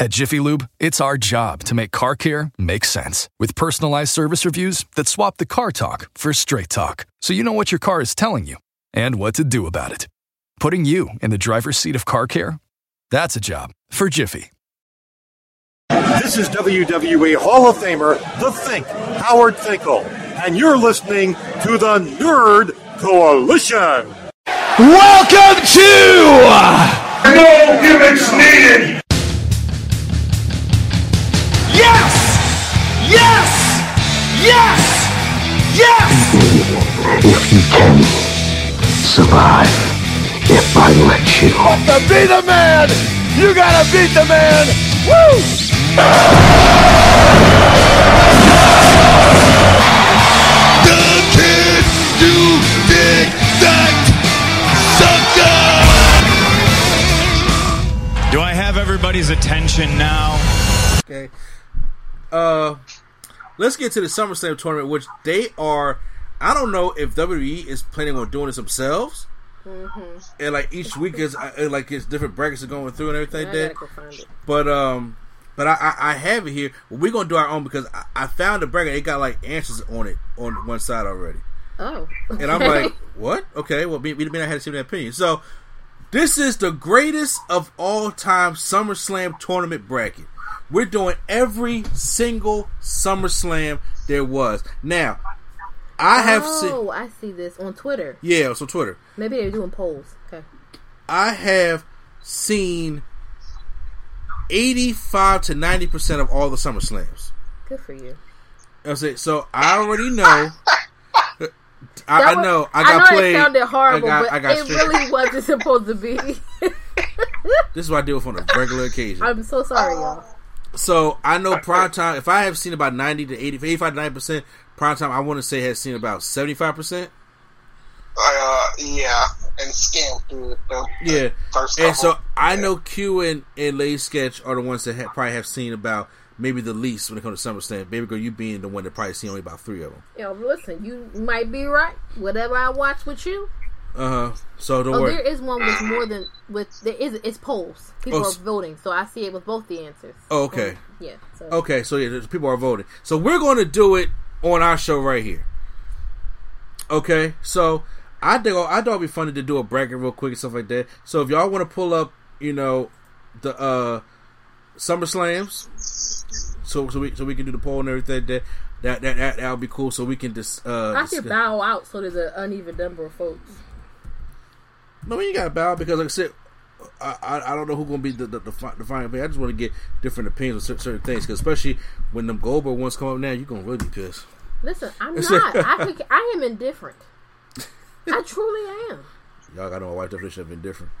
At Jiffy Lube, it's our job to make car care make sense with personalized service reviews that swap the car talk for straight talk so you know what your car is telling you and what to do about it. Putting you in the driver's seat of car care? That's a job for Jiffy. This is WWE Hall of Famer, The Fink, Howard Finkel, and you're listening to the Nerd Coalition. Welcome to No gimmicks needed. Yes! Yes! Yes! if you can survive if I let you. To be the man, you gotta beat the man. Woo! The kid you dig that sucker! Do I have everybody's attention now? Okay. Uh, let's get to the SummerSlam tournament, which they are. I don't know if WWE is planning on doing this themselves, and like each week is uh, like it's different brackets are going through and everything. Like that. go. But um, but I, I I have it here. We're gonna do our own because I, I found a bracket. It got like answers on it on one side already. Oh. And I'm like, what? Okay, well, me, me and I had to see that opinion. So, this is the greatest of all time SummerSlam tournament bracket. We're doing every single SummerSlam there was. Now, I have oh, seen. Oh, I see this on Twitter. Yeah, it's on Twitter. Maybe they're doing polls. Okay. I have seen 85 to 90% of all the SummerSlams. Good for you. I say, so I already know. I, That I was- know. I got know played. it sounded horrible, I got, but I got it really wasn't supposed to be. This is what I deal with on a regular occasion. I'm so sorry, y'all. So I know prime time. If I have seen about ninety to 80, 85 to ninety percent prime time, I want to say has seen about seventy five percent. Uh, yeah, and skim through the Yeah, first and so I know Q and and Lay Sketch are the ones that ha- probably have seen about maybe the least when it comes to SummerSlam. Baby girl, you being the one that probably seen only about three of them. Yo, listen, you might be right. Whatever I watch with you. Uh huh. So don't Oh, worry. there is one with more than with there is it's polls. People Oh, are voting, so I see it with both the answers. Oh, okay. Yeah. So. Okay, so yeah, people are voting. So we're going to do it on our show right here. Okay, so I think I thought it'd be funny to do a bracket real quick and stuff like that. So if y'all want to pull up, you know, the uh Summer Slams, so so we so we can do the poll and everything. That that that that, that would be cool. So we can just uh. I should bow out so there's an uneven number of votes. No, you got to bow because, like I said, I, I, I don't know who's going to be the the, the, the final pick. I just want to get different opinions on certain, certain things, 'cause especially when them Goldberg ones come up now, you're going to really be pissed. Listen, I'm not. I think I am indifferent. I truly am. Y'all got to know my wife definition of indifferent.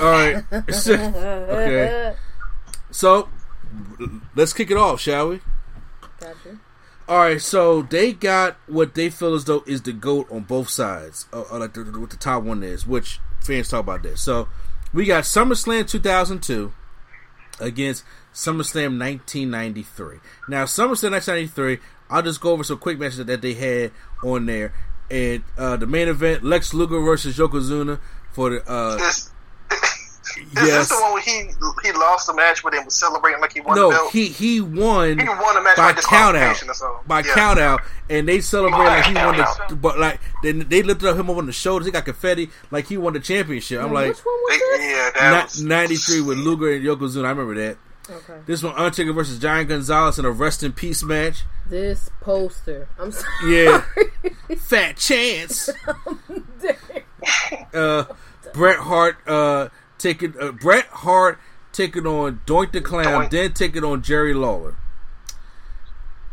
All right. okay. So, let's kick it off, shall we? Gotcha. All right, so they got what they feel as though is the goat on both sides, uh, uh, like the, what the top one is. Which fans talk about this. So we got SummerSlam 2002 against SummerSlam 1993. Now SummerSlam 1993, I'll just go over some quick matches that they had on there. And uh, the main event, Lex Luger versus Yokozuna for the uh, Is, is yes. this the one where he he lost the match, but then was celebrating like he won the No, belt? he he won. He won the match by by count out. or. By Yeah. count out, and they celebrated like he won the. But like then they lifted up him up on the shoulders. He got confetti like he won the championship. I'm like Which one was this? yeah, that was. ninety three with Luger and Yokozuna. I remember that. Okay. This one Undertaker versus Giant Gonzalez in a rest in peace match. This poster. I'm sorry. Yeah. Fat chance. uh, Bret Hart uh, taking uh, Bret Hart taking on Doink the Clown, Doink. then taking on Jerry Lawler.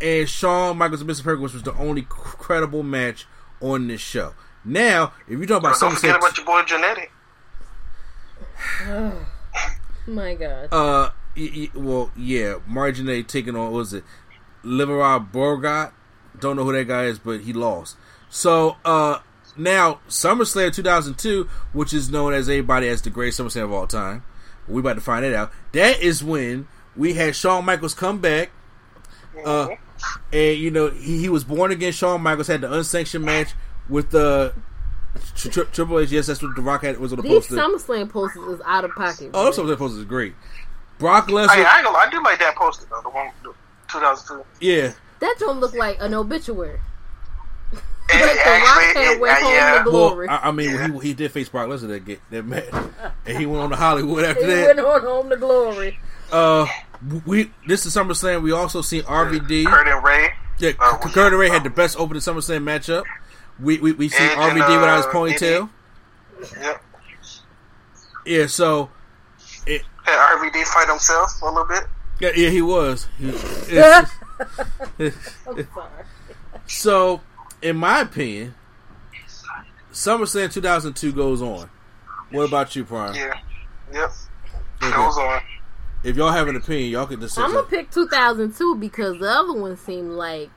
And Shawn Michaels and Mr. Perfect was the only credible match on this show. Now, if you're talking about Don't something, forget about your boy Jannetty. My God. uh, y- y- well, yeah, Marginet taking on what was it Ludvig Borga? Don't know who that guy is, but he lost. So, uh, now SummerSlam 2002, which is known as everybody as the greatest SummerSlam of all time, we about to find that out. That is when we had Shawn Michaels come back. Uh, and you know he, he was born again. Shawn Michaels had the unsanctioned match with the Tri- Tri- Triple H. Yes, that's what The Rock had was on the These poster. SummerSlam posters is out of pocket. Oh, man. those SummerSlam posters is great. Brock Lesnar. I ain't I do like that poster though. The one, the 2002. Yeah, That don't look like an obituary. It, the Rock actually, had went uh, home yeah. to well. I, I mean, he he did face Brock Lesnar that get that match, and he went on to Hollywood after he that. went on home to glory. Uh, we this is SummerSlam. We also seen RVD. Kurt and Rey. Yeah, Uh, K- Kurt and Rey had the best opening SummerSlam matchup. We we we see And then, RVD without his uh, ponytail. Yep. Yeah, yeah. so it, Had RVD fight himself a little bit. yeah, yeah, he was. He- it's- I'm sorry. so, in my opinion, SummerSlam 2002 goes on. What about you, Prime? Yeah. Yep. Okay. Goes on. If y'all have an opinion, y'all can decide. I'm gonna pick 2002 because the other one seemed like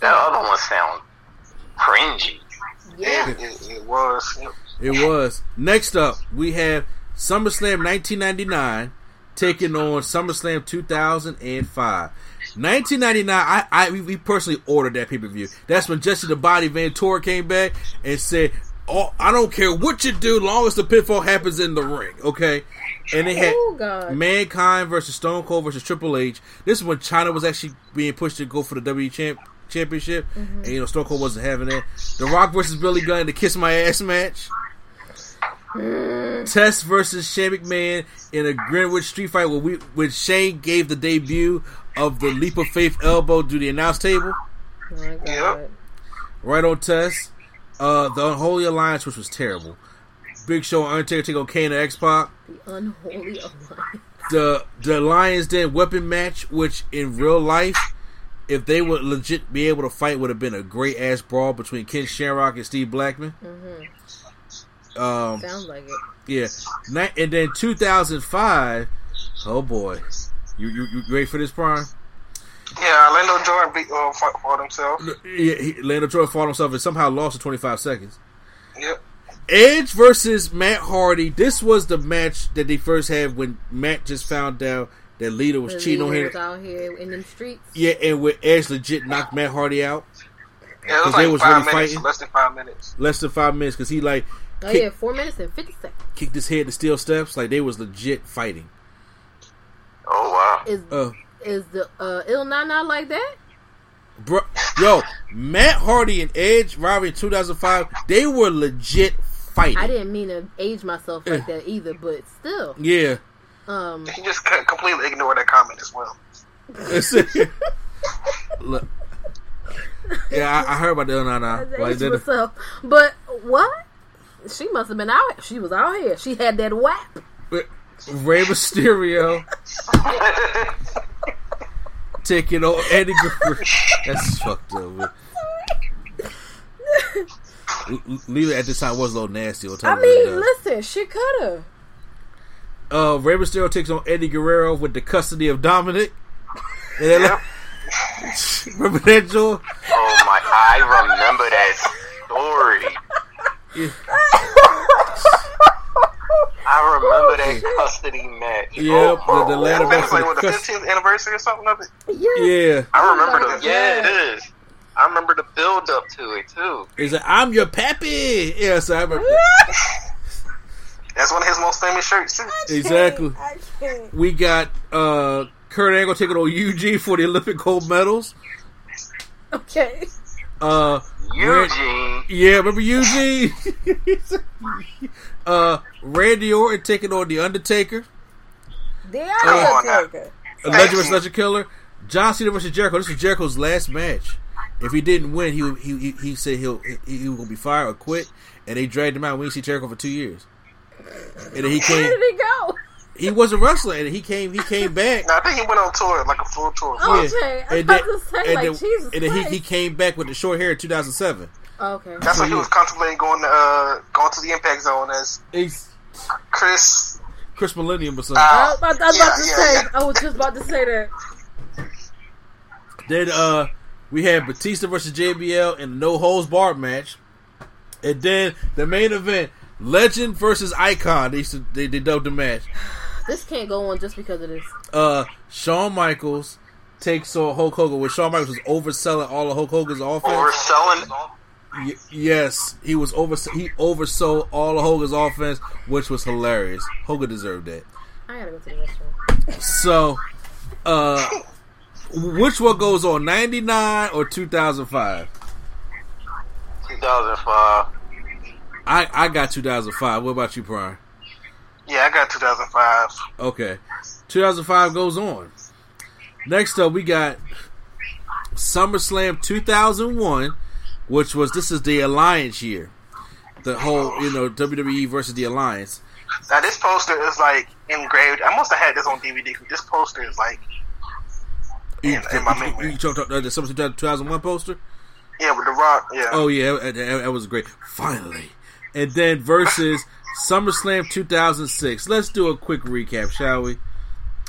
That other one sound cringy. yeah. It, it, it was. It was. Next up, we have SummerSlam 1999 taking on SummerSlam 2005. 1999, I, I we- personally ordered that pay per view. That's when Jesse the Body Ventura came back and said, "Oh, I don't care what you do, long as the pitfall happens in the ring." Okay, and they had Oh. Mankind versus Stone Cold versus Triple H. This is when Chyna was actually being pushed to go for the W champ championship, mm-hmm. and you know Stone Cold wasn't having it. The Rock versus Billy Gunn, the Kiss My Ass match. Mm. Test versus Shane McMahon in a Greenwich Street fight where we when Shane gave the debut of the Leap of Faith elbow to the announce table. Oh. Yep. Right on Test. Uh, the Unholy Alliance, which was terrible. Big Show and Undertaker take on Kane and X Pac. The unholy alliance. the the Lions Den weapon match, which in real life, if they would legit be able to fight, would have been a great ass brawl between Ken Shamrock and Steve Blackman. Um, Sounds like it. yeah, and then 2005. Oh boy, you you, you ready for this, Prime? Yeah, Orlando Jordan beat uh, fought, fought himself. Yeah, he, Lando Jordan fought himself and somehow lost in 25 seconds. Yep. Edge versus Matt Hardy. This was the match that they first had when Matt just found out that Lita was The cheating on him. was out here in them streets. Yeah, and with Edge legit knocked Matt Hardy out Yeah, it was they was five really minutes, fighting? less than five minutes. less than five minutes because he like Oh kick- yeah, four minutes and fifty seconds. kicked his head to steel steps. Like they was legit fighting. Oh wow. Is Uh, is the uh, Il Nana like that? bro, yo, Matt Hardy and Edge rivalry in 2005. They were legit fighting. I didn't mean to age myself like that either, but still, Yeah. um, He just completely ignored that comment as well. Look. Yeah, I, I heard about the no, no. age Like that. myself. But what? She must have been out. She was out here. She had that whap. Rey Mysterio taking on Eddie Guerrero. That's fucked up. Man. L- L- at this time was a little nasty. On top I of mean, listen, she could have. uh, Rey Mysterio takes on Eddie Guerrero with the custody of Dominic. And then, like, remember that, Joel? Oh my! I remember that story. I remember that custody match. Yeah, Oh, the, the ladder match like the the custody. 15th anniversary or something of it. Yeah. Yeah, I remember the yeah, it is. I remember the build up to it too. he's like, "I'm your pappy." Yeah, so I remember That's one of his most famous shirts too. exactly. We got uh, Kurt Angle taking on UG for the Olympic gold medals. Okay. Uh, Eugene. Yeah, remember Eugene? uh, Randy Orton taking on The Undertaker. The on now. Undertaker. A Legend vs. Legend Killer. John Cena versus Jericho. This was Jericho's last match. If he didn't win, he he he, he said he'll he, he was gonna be fired or quit. And they dragged him out. We didn't see Jericho for two years. And then he Where came. did he go? He was a wrestler, and he came. He came back. No, I think he went on tour, like a full tour. Oh, Yeah. Okay, I was And about then, to say, and like, then, Jesus and then he, he came back with the short hair in 2007. Okay. That's when he was contemplating going to uh, going to the Impact Zone as He's Chris. Chris Millennium or something. I was about, I was about Yeah, to yeah, say. yeah. I was just about to say that. Then uh we had Batista versus JBL in a no holds barred match. And then the main event, Legend versus Icon. They used to, they, they dubbed the match. This can't go on just because of this. Uh Shawn Michaels takes on Hulk Hogan, where Shawn Michaels was overselling all of Hulk Hogan's offense. Overselling. Y- yes, he was over he oversold all of Hogan's offense, which was hilarious. Hogan deserved that. I gotta go to the restaurant. So, uh, which one goes on, 99 or 2005? 2005. I, I got 2005. What about you, Brian? Yeah, I got 2005. Okay. 2005 goes on. Next up, we got SummerSlam 2001, which was, this is the Alliance year. The whole, you know, WWE versus the Alliance. Now this poster is like engraved. I must have had this on DVD. This poster is like You, in my you, memory. you talked about the SummerSlam 2001 poster? Yeah, with the Rock. Yeah. Oh yeah, that was great. Finally, and then versus SummerSlam 2006. Let's do a quick recap, shall we?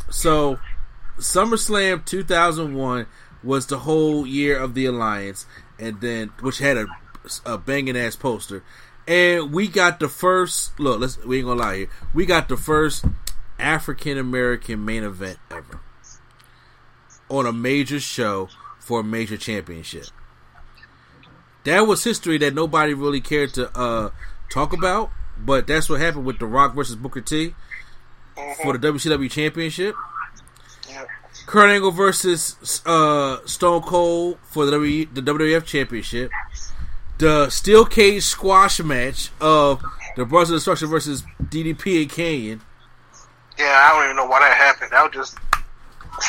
So, SummerSlam 2001 was the whole year of the Alliance, and then which had a, a banging ass poster, and we got the first look. Let's we ain't gonna lie here. We got the first African American main event ever on a major show for a major championship that was history that nobody really cared to uh, talk about. But that's what happened with The Rock versus Booker T for the WCW Championship. Kurt Angle versus uh, Stone Cold for the, w- the WWF Championship. The steel cage squash match of the Brothers of Destruction versus DDP and Kanyon. Yeah, I don't even know why that happened. That was just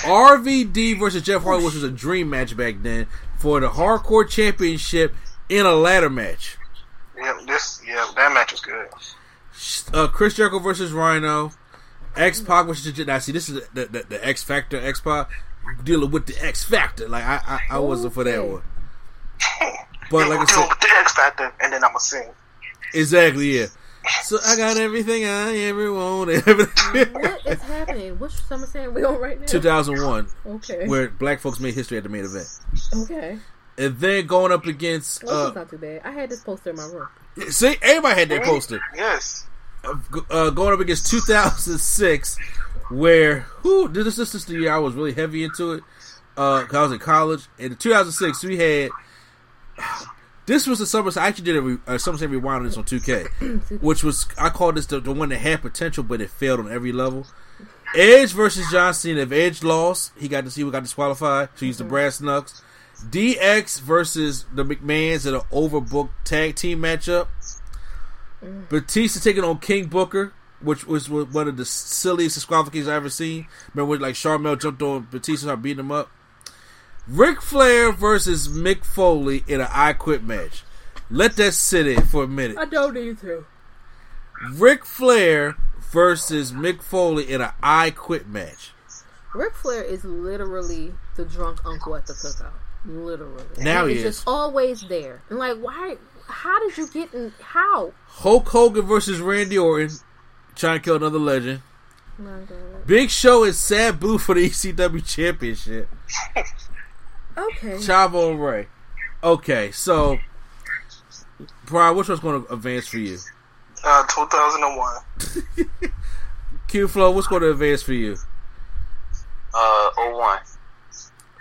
RVD versus Jeff Hardy, which was a dream match back then for the Hardcore Championship in a ladder match. yeah. This yeah, that match was good. uh, Chris Jericho versus Rhino, X Pac was versus now see this is the, the, the X Factor X Pac dealing with the X Factor. Like I I, I wasn't for that one, but like I said, with the X Factor, and then I'ma sing. exactly yeah. So I got everything I ever wanted. what is happening? Which saying we on right now? 2001, Okay. where black folks made history at the main event, Okay. and then going up against Well, this uh, not too bad. I had this poster in my room. see everybody had that poster. Yes. Uh, going up against 2006, where who this this is the year I was really heavy into it. Uh, 'cause I was in college. In 2006, we had this was the summer. I actually did a, re, a SummerSlam rewind on this on 2K, which was I called this the, the one that had potential, but it failed on every level. Edge versus John Cena. If Edge lost, he got to see we got disqualified. So he used the brass knucks. DX versus the McMahons in an overbooked tag team matchup. Batista taking on King Booker, which was one of the silliest disqualifications I ever seen. Remember when like Sharmell jumped on Batista, and started beating him up. Ric Flair versus Mick Foley in an I Quit match. Let that sit in for a minute. I don't need to. Ric Flair versus Mick Foley in an I Quit match. Ric Flair is literally the drunk uncle at the cookout. Literally. Now He's he is. just always there. And like, why? How did you get in? How? Hulk Hogan versus Randy Orton, trying to kill another legend. Big Show is Sabu for the ECW Championship. Okay. Chavo and Rey. Okay, so Brian, which one's going to advance for you? Uh, 2001. Q Flow, what's going to advance for you? Uh, 01.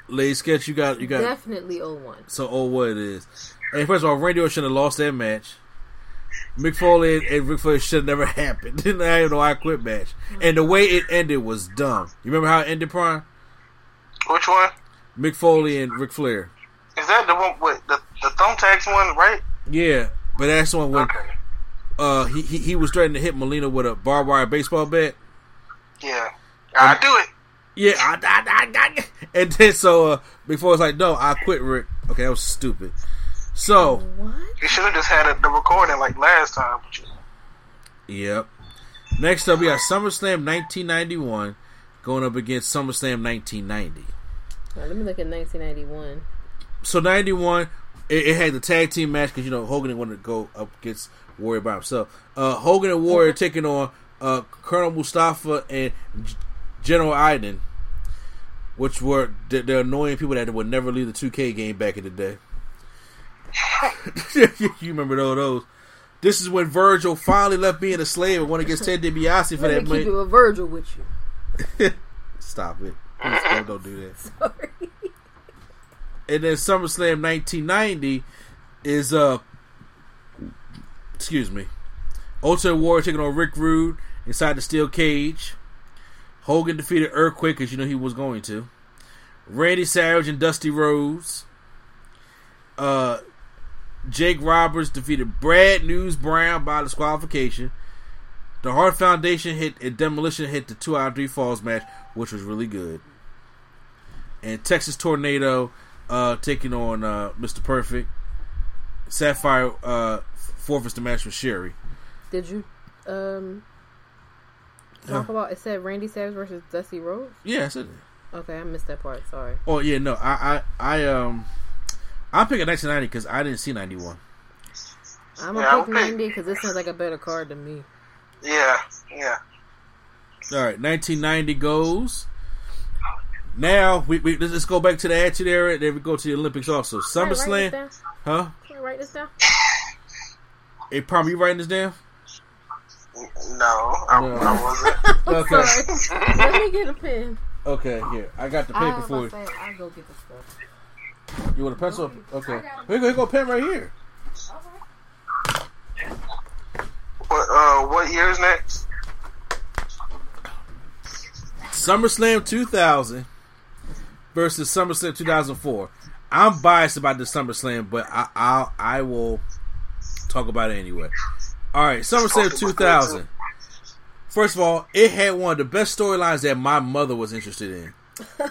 Lady Sketch, you got you got Definitely 01. so oh what it is. And first of all, Randy Orton should have lost that match. Mick Foley and, and Ric Flair should have never happened. Didn't have no I quit match. And the way it ended was dumb. You remember how it ended, Brian? Which one? Mick Foley and Ric Flair. Is that the one with the the thumbtacks one, right? Yeah, but that's the one when Okay. uh he, he he was threatening to hit Melina with a barbed wire baseball bat. Yeah. I do it. Yeah, I, I, I, I, and then so uh, before it's like, no, I quit, Ric. Okay, that was stupid. So, What? You should have just had it, the recording like last time. yep. Next up, we got SummerSlam 1991 going up against SummerSlam 1990. All right, let me look at 1991. So 91, it, it had the tag team match because you know Hogan didn't want to go up against Warrior by himself. Uh, Hogan and Warrior taking on uh, Colonel Mustafa and G- General Adnan, which were the, the annoying people that would never leave the 2K game back in the day. you remember those? those. This is when Virgil finally left being a slave and went against Ted DiBiase for Let that me money. keep Virgil with you. Stop it. Please don't, don't do that. Sorry. And then SummerSlam 1990 is uh excuse me. Ultimate Warrior taking on Rick Rude inside the steel cage. Hogan defeated Earthquake, as you know he was going to. Randy Savage and Dusty Rhodes. Uh, Jake Roberts defeated Bad News Brown by disqualification. The Hart Foundation hit and Demolition hit the two out of three falls match, which was really good. And Texas Tornado uh, taking on uh, Mr. Perfect. Sapphire uh, forfeits the match with Sherri. Did you um talk about? It said Randy Savage versus Dusty Rhodes. Yeah, I said that. Okay, I missed that part. Sorry. Oh yeah, no, I I, I um I'm picking 1990 because I didn't see 91. I'm gonna pick okay. ninety because this sounds like a better card to me. Yeah, yeah. All right, 1990 goes. Now we, we let's just go back to the Attitude Era. Then we go to the Olympics also. Can I write this SummerSlam, down? huh? Can I write this down? Hey, Palmer, you writing this down? No, I, No. I wasn't. Okay. Sorry. Let me get a pen. Okay, here I got the I paper was for you. about to say, I'll go get the stuff. You want a pencil? Okay. Here you go, here you go, pen right here. What uh, what year is next? SummerSlam 2000 versus SummerSlam 2004. I'm biased about the SummerSlam, but I I'll, I will talk about it anyway. All right, SummerSlam 2000. First of all, it had one of the best storylines that my mother was interested in.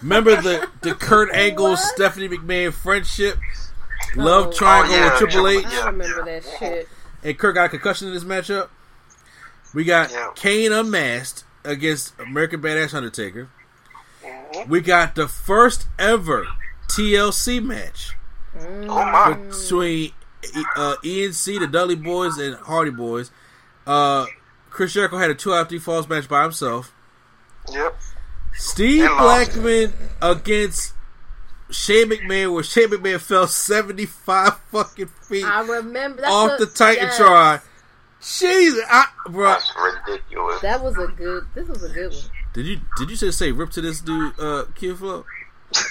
Remember the the Kurt Angle Stephanie McMahon friendship, love Oh. triangle Oh, yeah, with Triple H, I remember that shit. and Kurt got a concussion in this matchup. We got Yeah. Kane unmasked against American Badass Undertaker. We got the first ever TLC match Oh my! between uh, E&C, the Dudley Boys, and Hardy Boys. Uh, Chris Jericho had a two out of three falls match by himself. Yep. Steve And lost. Blackman against Shane McMahon, where Shane McMahon fell seventy five fucking feet I remember that's off a- the Titantron. Jesus, I, bro. That's ridiculous. That was a good. This was a good one. Did you did you just say rip to this dude, uh, Q Flow?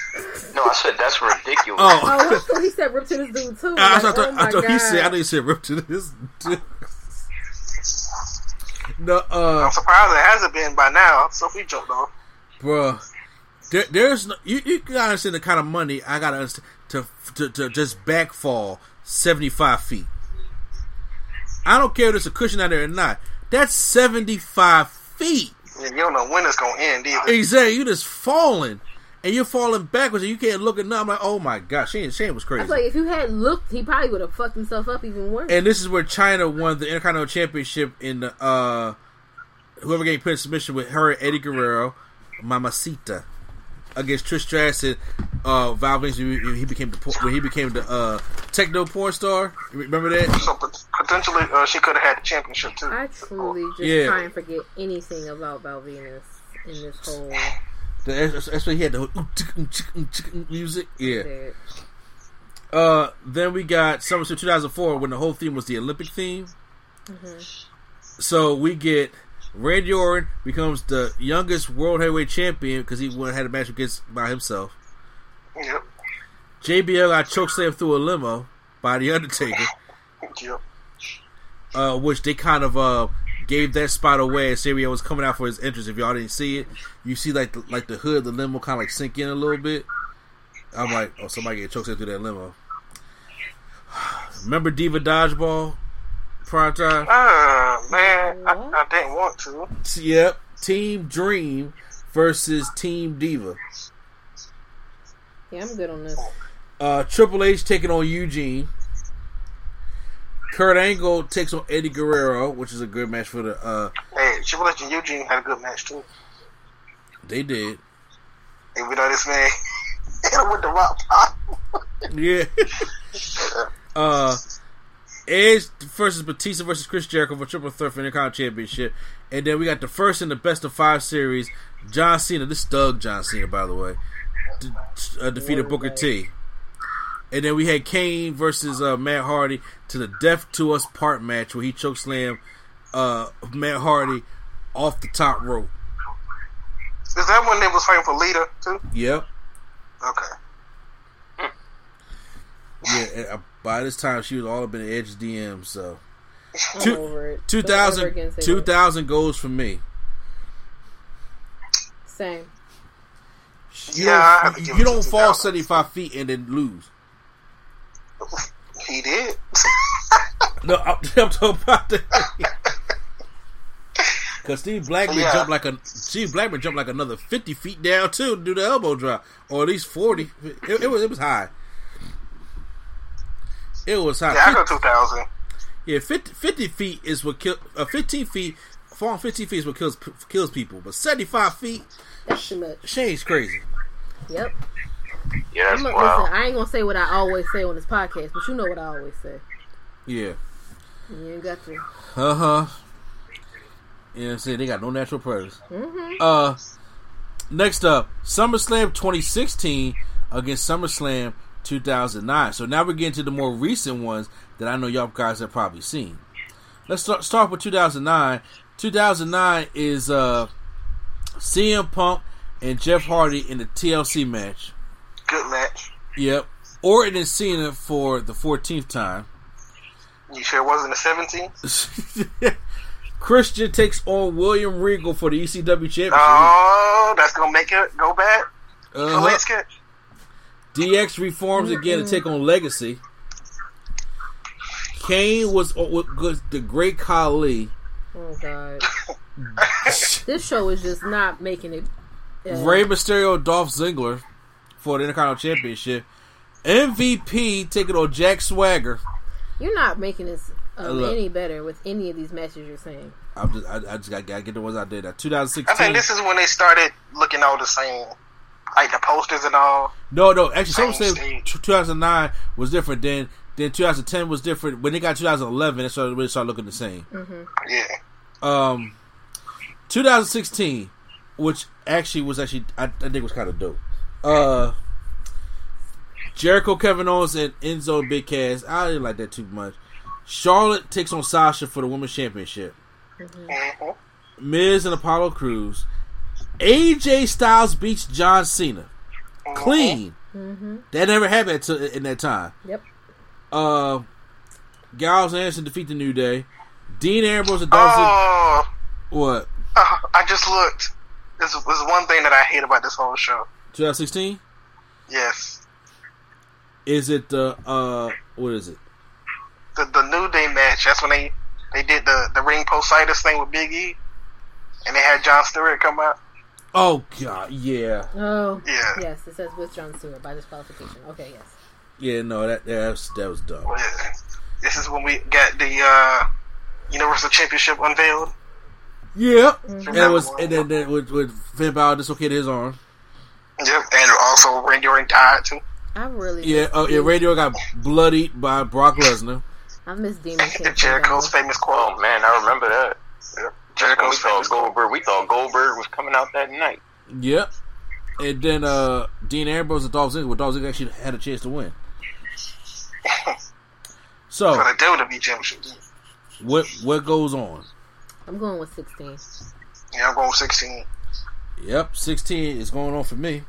No, I said that's ridiculous. Oh, Oh, I thought he said rip to this dude too. I, Like, thought, oh my I thought he said I know he said rip to this dude. no, uh, I'm surprised it hasn't been by now. So Sophie jumped off. Bruh, there, there's no, you, you gotta understand the kind of money I gotta understand to, to to just backfall seventy five feet. I don't care if there's a cushion out there or not. That's seventy five feet. And you don't know when it's gonna end either. Exactly, you just falling, and you're falling backwards, and you can't look at nothing. I'm like, oh my gosh, Shane, Shane was I crazy. was like, if you had looked, he probably would have fucked himself up even worse. And this is where Chyna won the Intercontinental Championship in the uh whoever gave put submission with her and Eddie Guerrero, Mamacita, against Trish Stratus and uh Val Venis when he became the when he became the uh techno porn star. Remember that? So potentially, uh, she could have had the championship too. I truly just Yeah. try and forget anything about Val Venis in this whole That's that's why he had the whole music. Yeah. Uh, then we got SummerSlam 2004 when the whole theme was the Olympic theme. So we get Randy Orton becomes the youngest world heavyweight champion because he won, had a match against by himself. Yep. JBL got chokeslammed through a limo by the Undertaker, Yep. uh, which they kind of uh, gave that spot away as JBL was coming out for his entrance. If y'all didn't see it, you see like the, like the hood, of the limo kind of like sink in a little bit. I'm like, oh, somebody get chokeslammed through that limo. Remember Diva Dodgeball? Prime time. Ah man, I, I didn't want to. Yep. Team Dream versus Team Diva. Yeah, I'm good on this. Uh, Triple H taking on Eugene. Kurt Angle takes on Eddie Guerrero, which is a good match for the. Uh, Hey, Triple H and Eugene had a good match too. they did. We know this man hit him with the rock pop. Yeah. uh, Edge versus Batista versus Chris Jericho for Triple Threat for the Intercontinental Championship, and then we got the first in the best of five series. John Cena, this Doug John Cena, by the way, uh, defeated Booker T. And then we had Kane versus uh, Matt Hardy to the Death to Us part match where he chokeslammed uh, Matt Hardy off the top rope. Is that when they was fighting for Lita too? Yep. Okay. Yeah. And, by this time, she was all up in the Edge DM. So I'm Two- over it. Don't ever 2000, again 2000 goes for me. Same. You Yeah, don't, you, give you it to don't fall 2000. 75 feet and then lose. He did. No, I'm, I'm talking about the. Because Steve Blackman Yeah. jumped like a Steve Blackman jumped like another fifty feet down too to do the elbow drop, or at least forty. It, it was it was high. It was high. Yeah, I go 2000. Yeah, 50, 50 feet is what kill. Uh, fifteen feet, falling fifteen feet is what kills kills people. But seventy five feet, That's too much. Shane's crazy. Yep. Yeah, I'm that's wild. listen, I ain't gonna say what I always say on this podcast, but you know what I always say. Yeah. You ain't got to. Uh huh. You know what I'm saying? They got no natural predators. Mhm. Uh, next up, SummerSlam 2016 against SummerSlam 2009. So now we're getting to the more recent ones that I know y'all guys have probably seen. Let's start, start with 2009. 2009 is uh, CM Punk and Jeff Hardy in the TLC match. Good match. Yep. Orton and Cena for the 14th time. You sure it wasn't the 17th? Christian takes on William Regal for the ECW Championship. Oh, that's gonna make it go bad. Uh-huh. So let's get. DX reforms again to take on Legacy. Kane was, was the great Khali. Oh God. this show is just not making it. uh, Rey Mysterio, Dolph Ziggler for the Intercontinental Championship. MVP taking on Jack Swagger. You're not making this um, Look. any better with any of these matches you're saying. I'm just, I, I just got to get the ones I did. That 2016. I 2016. think this is when they started looking all the same, like the posters and all. No, no. Actually, said stage. 2009 was different. Then, then 2010 was different. When they got 2011, it started really started looking the same. Yeah. Um, 2016, which actually was actually I, I think was kind of dope. Uh, Jericho, Kevin Owens, and Enzo Big Cass. I didn't like that too much. Charlotte takes on Sasha for the Women's Championship. Mhm. Miz and Apollo Crews. AJ Styles beats John Cena. Clean. Mm-hmm. That never happened to, in that time. Yep. Uh, Gallows and Anderson defeat the New Day. Dean Ambrose and Dolph Ziggler. Oh, What? uh, I just looked. This was one thing that I hate about this whole show. 2016? Yes, Is it the uh what is it? the the New Day match. That's when they they did the the ring postitis thing with Big E, and they had Jon Stewart come out. Oh god, yeah. Oh. Yeah. Yes, it says with Jon Stewart by disqualification. Okay, yes. Yeah, no, that that was that was dumb. Yeah. This is when we got the uh, Universal Championship unveiled. Yeah. Mhm. And it was and then, then with, with Finn Balor dislocated his arm. Yep, and also Randy Orton died too. I really Yeah, miss oh yeah, Demon- Radio got bloodied by Brock Lesnar. I miss Demon King. Jericho's famous quote. Oh man, I remember that. Yep. We Jericho's thought. Goldberg, we thought Goldberg was coming out that night. Yep. And then uh Dean Ambrose and Dolph Ziggler, where Dolph Ziggler actually had a chance to win. So For the WWE Championship. what what goes on? I'm going with 16. Yeah, I'm going 16. Yep, sixteen is going on for me.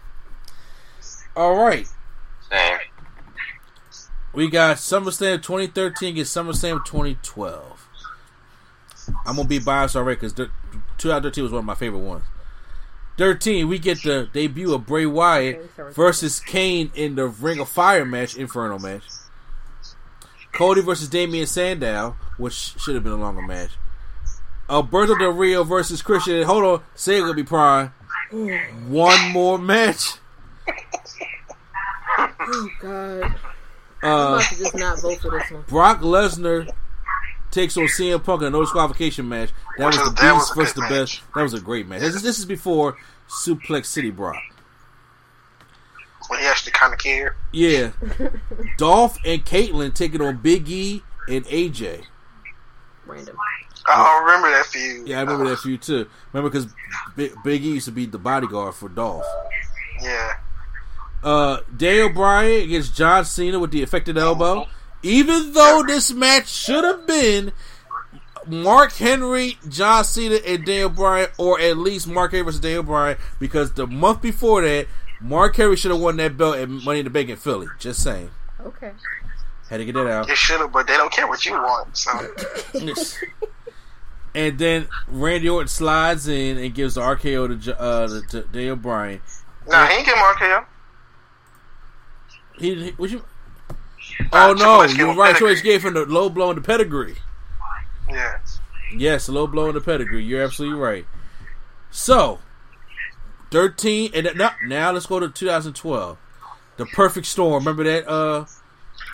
All right. Same. We got SummerSlam 2013 against SummerSlam 2012. I'm gonna be biased already because 2013 was one of my favorite ones. 13, we get the debut of Bray Wyatt versus Kane in the Ring of Fire match, Inferno match. Cody versus Damien Sandow, which should have been a longer match. Alberto Del Rio versus Christian. Hold on, say it gonna be prime. One more match. Oh, God. I'm Uh, about to just not vote for this one. Brock Lesnar takes on CM Punk in a no disqualification match. That Which was the was- that Beast a versus the match. Best. That was a great match. This is, this is before Suplex City Brock. When he actually kind of cared. Yeah. Dolph and Kaitlyn taking on Big E and AJ. Random. I remember that feud. Yeah, I remember that feud too. Remember because Big, Big E used to be the bodyguard for Dolph. Yeah. Uh, Daniel Bryan against John Cena with the affected elbow. Even though this match should have been Mark Henry, John Cena, and Daniel Bryan, or at least Mark Henry versus Daniel Bryan, because the month before that, Mark Henry should have won that belt at Money in the Bank in Philly. Just saying. Okay. Had to get that out. It should have, but they don't care what you want. So and And then Randy Orton slides in and gives the RKO to, J- uh, to, to Daniel Bryan. Nah, he ain't get RKO. He, he what you? Uh, Oh Triple no, you're right. pedigree. H gave him the low blow in the pedigree. Yeah. Yes, a low blow in the pedigree. You're absolutely right. So, thirteen, and now, now let's go to 2012. The Perfect Storm. Remember that? Uh,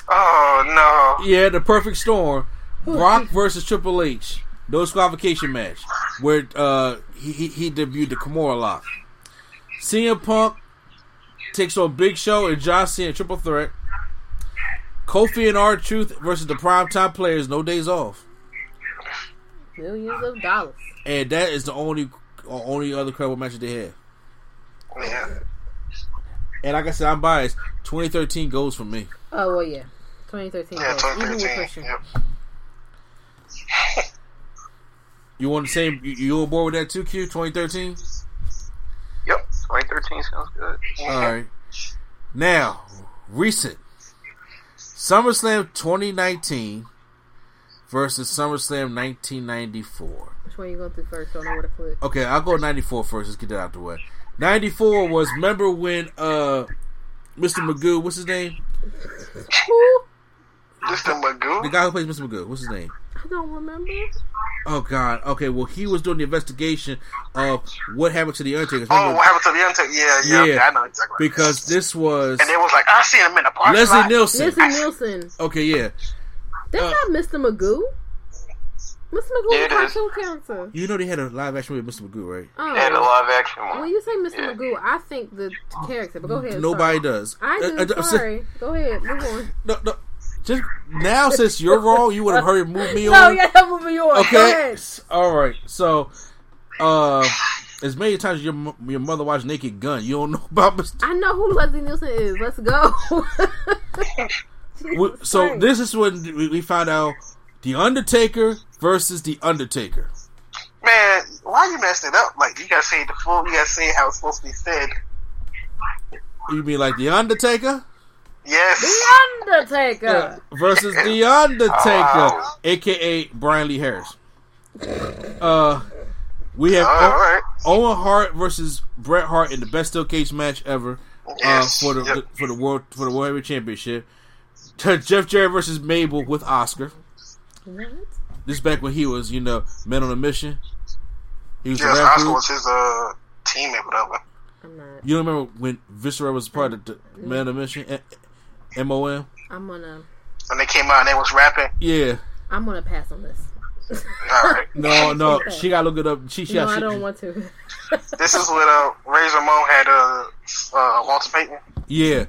Oh no. yeah, the Perfect Storm. Brock versus Triple H. No disqualification match where uh he he, he debuted the Kimura lock. CM Punk takes on Big Show and John Cena triple threat. Kofi and R Truth versus the Primetime Players. No days off. Millions of dollars. and that is the only uh, only other credible match that they had. Yeah. And like I said, I'm biased. 2013 goes for me. Oh well, yeah. 2013. Yeah, goes. 2013. Yep. You want the same? You, you on board with that too? Q 2013. Yep. 2013 sounds good. All right. Now, recent SummerSlam 2019 versus SummerSlam 1994. Which one you going through first? So I know where to click. Okay, I'll go 94 first. Let's get that out the way. 94 was remember when uh Mr. Magoo, what's his name? Who? Mr. Magoo. The guy who plays Mr. Magoo, what's his name? I don't remember. Oh God. Okay. Well, he was doing the investigation of what happened to the Undertaker. Oh, what happened to the Undertaker? Yeah, yeah, Yeah. yeah. I know exactly. What because this was and it was like, I seen him in the parking Leslie lot. Nielsen. Leslie Nielsen. Okay, yeah. That's Uh, not Mr. Magoo. Mr. Magoo Yeah, is a is. cartoon character. You know they had a live action with Mr. Magoo, right? Oh. They had a live action one. When you say Mr. Yeah. Magoo, I think the character. But go ahead. Nobody sorry. does. I do. Uh, uh, sorry. Go ahead. Move on. No, no. Just now, since you're wrong, you would have hurried move me No, on. yeah, that moving you on. Okay. ahead. All right. So, uh, as many times as your your mother watched Naked Gun, you don't know about Mr. I know who Leslie Nielsen is. Let's go. We- So this is when we we found out the Undertaker versus the Undertaker. Man, why you messed it up? Like you gotta say the full. You gotta say how it's supposed to be said. You mean like the Undertaker Yes. The Undertaker. versus the Undertaker, Oh, wow. aka Brian Lee Harris. Uh, we have All O- right. Owen Hart versus Bret Hart in the best steel cage match ever Yes. uh, for the Yep. for the world for the world heavyweight championship. Jeff Jarrett versus Mabel with Oscar. What? This is back when he was, you know, men on a mission. He was Yes, Oscar referee. was his uh teammate, whatever. You don't remember when Viscera was part of the men on a mission? M O M. I'm gonna. And they came out and they was rapping. Yeah. I'm gonna pass on this. All right. No, no. She got to look it up. She, she no, got, I she, don't want to. This is when uh, Razor Ramon had uh, uh, Walter Payton. Yeah.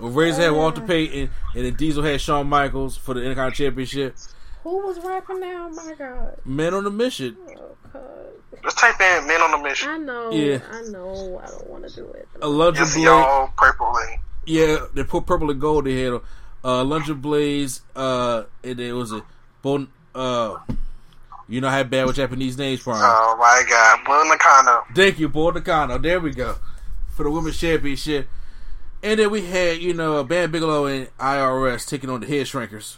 Well, Razor had Walter Payton, and then Diesel had Shawn Michaels for the Intercontinental Championship. Who was rapping now? Oh my God. Men on a mission. Oh God. Just type in "Men on a Mission." I know. Yeah. I know. I don't want to do it. Alundra Just Blaze. y'all purple and Yeah, they put purple and gold. They had uh, Alundra Blaze, uh, and it was a Bon. Uh, you know how bad with Japanese names, Brian. oh my God, Bull Nakano. Thank you, Bull Nakano. There we go. For the Women's Championship. And then we had, you know, Bam Bigelow and IRS taking on the Head Shrinkers.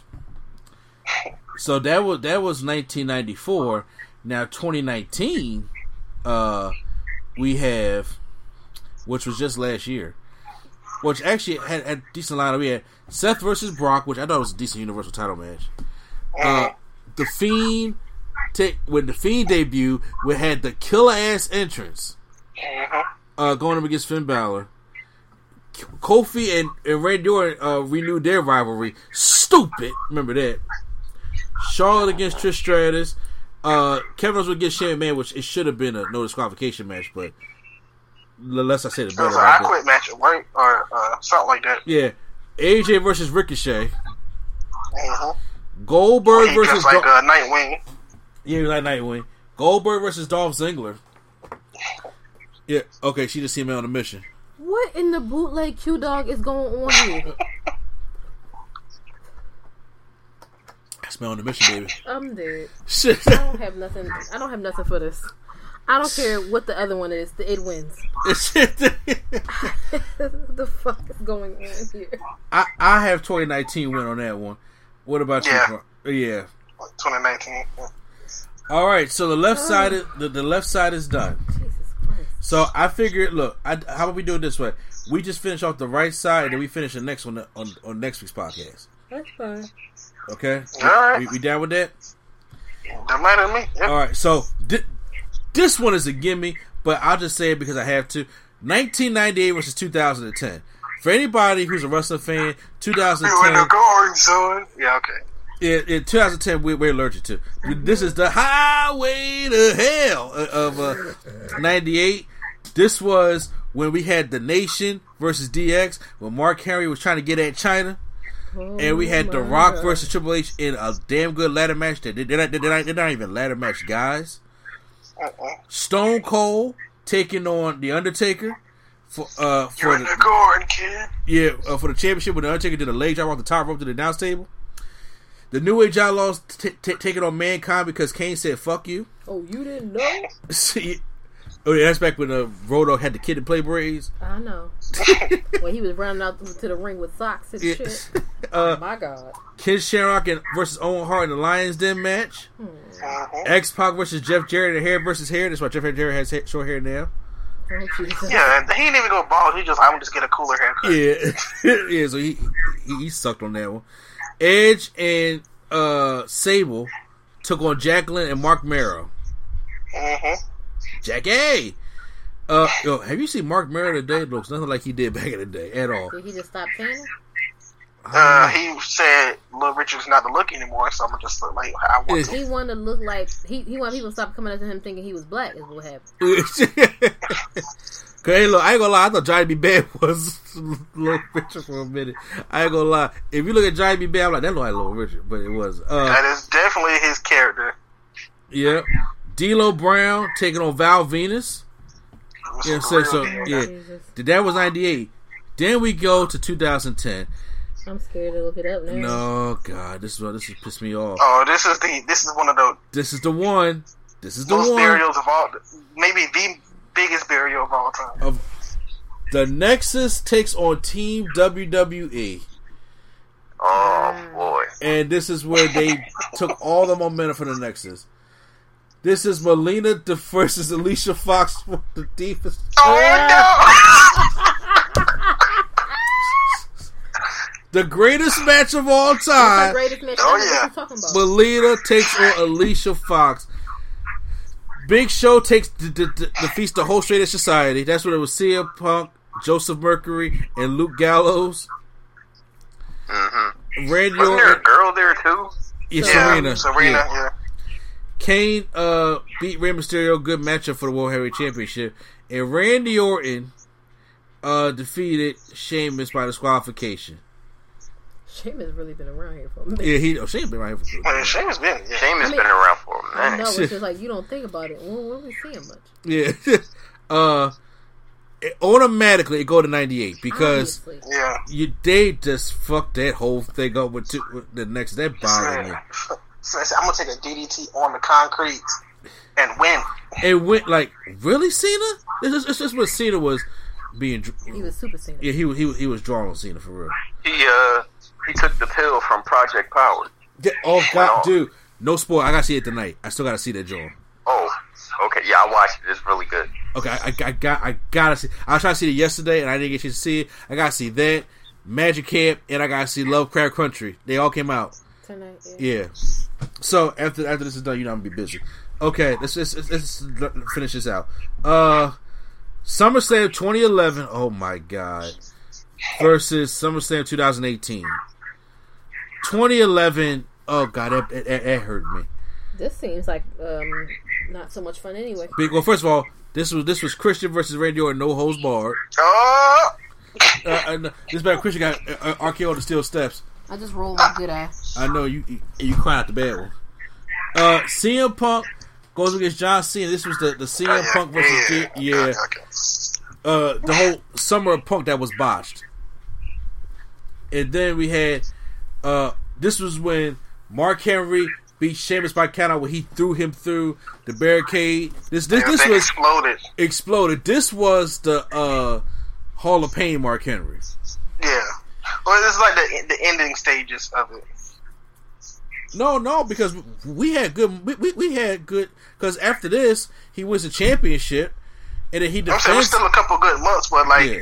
So that was that was 1994. Now 2019, uh, we have, which was just last year, which actually had, a decent lineup. We had Seth versus Brock, which I thought was a decent Universal Title match. Uh, the Fiend, take when the Fiend debut, we had the killer ass entrance uh, going up against Finn Balor. Kofi and, and Randy Orton uh, renewed their rivalry. Stupid. Remember that. Charlotte against Trish Stratus. Uh, Kevin Owens would get Shane Man, which it should have been a no disqualification match, but l- less I said it It better. was an I quit match at work or uh, something like that. Yeah. AJ versus Ricochet. Mm-hmm. Goldberg He versus like Dol- uh, Nightwing. Yeah, he was like Nightwing. Goldberg versus Dolph Ziggler. Yeah, okay, she just seen me on a mission. What in the bootleg Q dog is going on here? That's me on the mission, baby. I'm dead. Shit. I don't have nothing. I don't have nothing for this. I don't care what the other one is. The it wins. the fuck is going on here? I, I have 2019 win on that one. What about Yeah. you? Bro? Yeah. 2019. All right, so the left side is, the, the left side is done. So I figured, look, I, how about we do it this way? We just finish off the right side, and then we finish the next one on on next week's podcast. That's fine. Okay, All right. we, we down with that? Don't matter to me. Yep. All right, so thi- this one is a gimme, but I'll just say it because I have to. 1998 versus 2010. For anybody who's a wrestling fan, You in 2010. the garden, son. Yeah, okay. in, in 2010 we, we're allergic to. This is the highway to hell of uh, 98. This was when we had the Nation versus DX when Mark Henry was trying to get at Chyna. and we had The Rock God. versus Triple H in a damn good ladder match. That they're not, they're not, they're not even ladder match guys. Stone Cold taking on The Undertaker for uh for You're in the, the garden, kid. yeah, uh, for the championship when the Undertaker did a leg drop off the top rope to the announce table. The New Age Outlaws t- t- taking on Mankind because Kane said "fuck you." Oh, you didn't know? See, oh yeah, that's back when uh, Rodo had the kid to play braids. I know. when he was running out to the ring with socks and Yeah. shit. Uh, oh my god. Ken Shamrock and versus Owen Hart in the Lions Den match. Mm-hmm. X Pac versus Jeff Jarrett, and hair versus hair. That's why Jeff Jarrett has ha- short hair now. Yeah, and he didn't even go bald. He just, I'm just get a cooler haircut. Yeah, yeah. So he, he he sucked on that one. Edge and uh Sable took on Jacqueline and Marc Mero. hmm Jackie. Uh, yo, have you seen Marc Mero today? Looks nothing like he did back in the day at all. Did he just stop tanning? Uh, he said Little Richard's not the look anymore, so I'm gonna just look like I want to. He wanted to look like he he wanted people to stop coming up to him thinking he was black. Is what happened. Cause hey, look, I ain't gonna lie. I thought Johnny B. Bad was Little Richard for a minute. I ain't gonna lie. If you look at Johnny B. Bad, I'm like that look like Little Richard, but it was. Uh, That is definitely his character. yeah. D'Lo Brown taking on Val Venis. Yeah, so, so yeah, that was '98. Then we go to 2010. I'm scared to look it up now. No, God, this is what this is pissed me off. Oh, this is the this is one of the This is the one. This is the most one. burials of all, maybe the biggest burial of all time. of the Nexus takes on Team WWE, Oh boy. and this is where they took all the momentum for the Nexus. This is Melina de- versus Alicia Fox for the deepest. The greatest match of all That's the time. greatest match. Oh, yeah. What you talking about? Melina takes on Alicia Fox. Big Show takes d- d- d- defeats the whole Straight Edge Society. That's what it was. CM Punk, Joseph Mercury, and Luke Gallows. Mm-hmm. Randy Wasn't there a girl there too? yeah, Yeah, Serena, Serena, yeah. yeah. Kane uh, beat Rey Mysterio. Good matchup for the World Heavyweight Championship. And Randy Orton uh, defeated Sheamus by disqualification. Sheamus really been around here for a minute. Yeah, he. Oh, Sheamus been right here for Well, Sheamus been, yeah. Sheamus I mean- been around for a I know minute. it's just like you don't think about it. We don't really see him much. Yeah. uh, it- automatically it go to ninety eight because Obviously. Yeah. you they just fucked that whole thing up with, two, with the next. That bothered me. So I said, I'm gonna take a DDT on the concrete and win. It went like really Cena. This is this is what Cena was being. He was super Cena. Yeah, he was he was he was drawing on Cena for real. He uh he took the pill from Project Power. Yeah, oh God, dude, no spoil. I gotta see it tonight. I still gotta see that John. Oh, okay. Yeah, I watched it. It's really good. Okay, I, I, I got I gotta see. I was trying to see it yesterday and I didn't get a chance to see it. I gotta see that Magic Camp and I gotta see Lovecraft Country. They all came out. Tonight, yeah. Yeah. So after after this is done, you know I'm gonna be busy. Okay, let's let's, let's, let's finish this out. Uh, SummerSlam 2011. Oh my God. Versus SummerSlam 2018. 2011. Oh God, that, that, that hurt me. This seems like um not so much fun anyway. Big- Well, first of all, this was this was Christian versus Randy Orton, no holds barred. Oh, Uh, and this bad Christian got uh, uh, RKO on the steel steps. I just rolled my good ass. I know you you, you cry out the bad one. Uh, CM Punk goes against John Cena. This was the the CM Punk versus yeah, yeah, yeah. Uh, the whole summer of Punk that was botched. And then we had uh, this was when Mark Henry beat Sheamus by countout when he threw him through the barricade. This this this Everything was exploded. exploded. This was the uh, Hall of Pain Mark Henry. Yeah. Well, it's like the the ending stages of it. No, no, because we had good. We, we, we had good. Because after this, he wins the championship, and then he I'm saying still a couple good months, but like Yeah.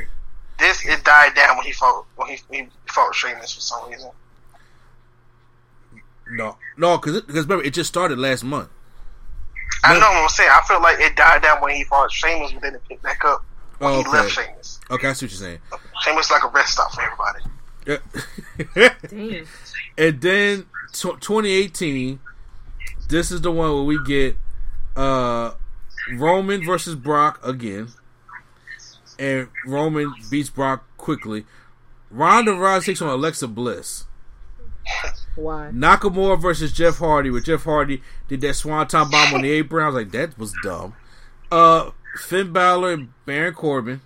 this, it died down when he fought when he, he fought Sheamus for some reason. No, no, because because remember it just started last month. I know what I'm saying. I feel like it died down when he fought Sheamus, but then it picked back up when Oh, he left. Sheamus. Okay, I see what you're saying. Sheamus like a rest stop for everybody. Yeah. Damn. and then tw 2018, this is the one where we get uh Roman versus Brock again, and Roman beats Brock quickly. Ronda Rousey takes on Alexa Bliss. Why? Nakamura versus Jeff Hardy, where Jeff Hardy did that swanton bomb on the apron. I was like, that was dumb. Uh, Finn Balor and Baron Corbin,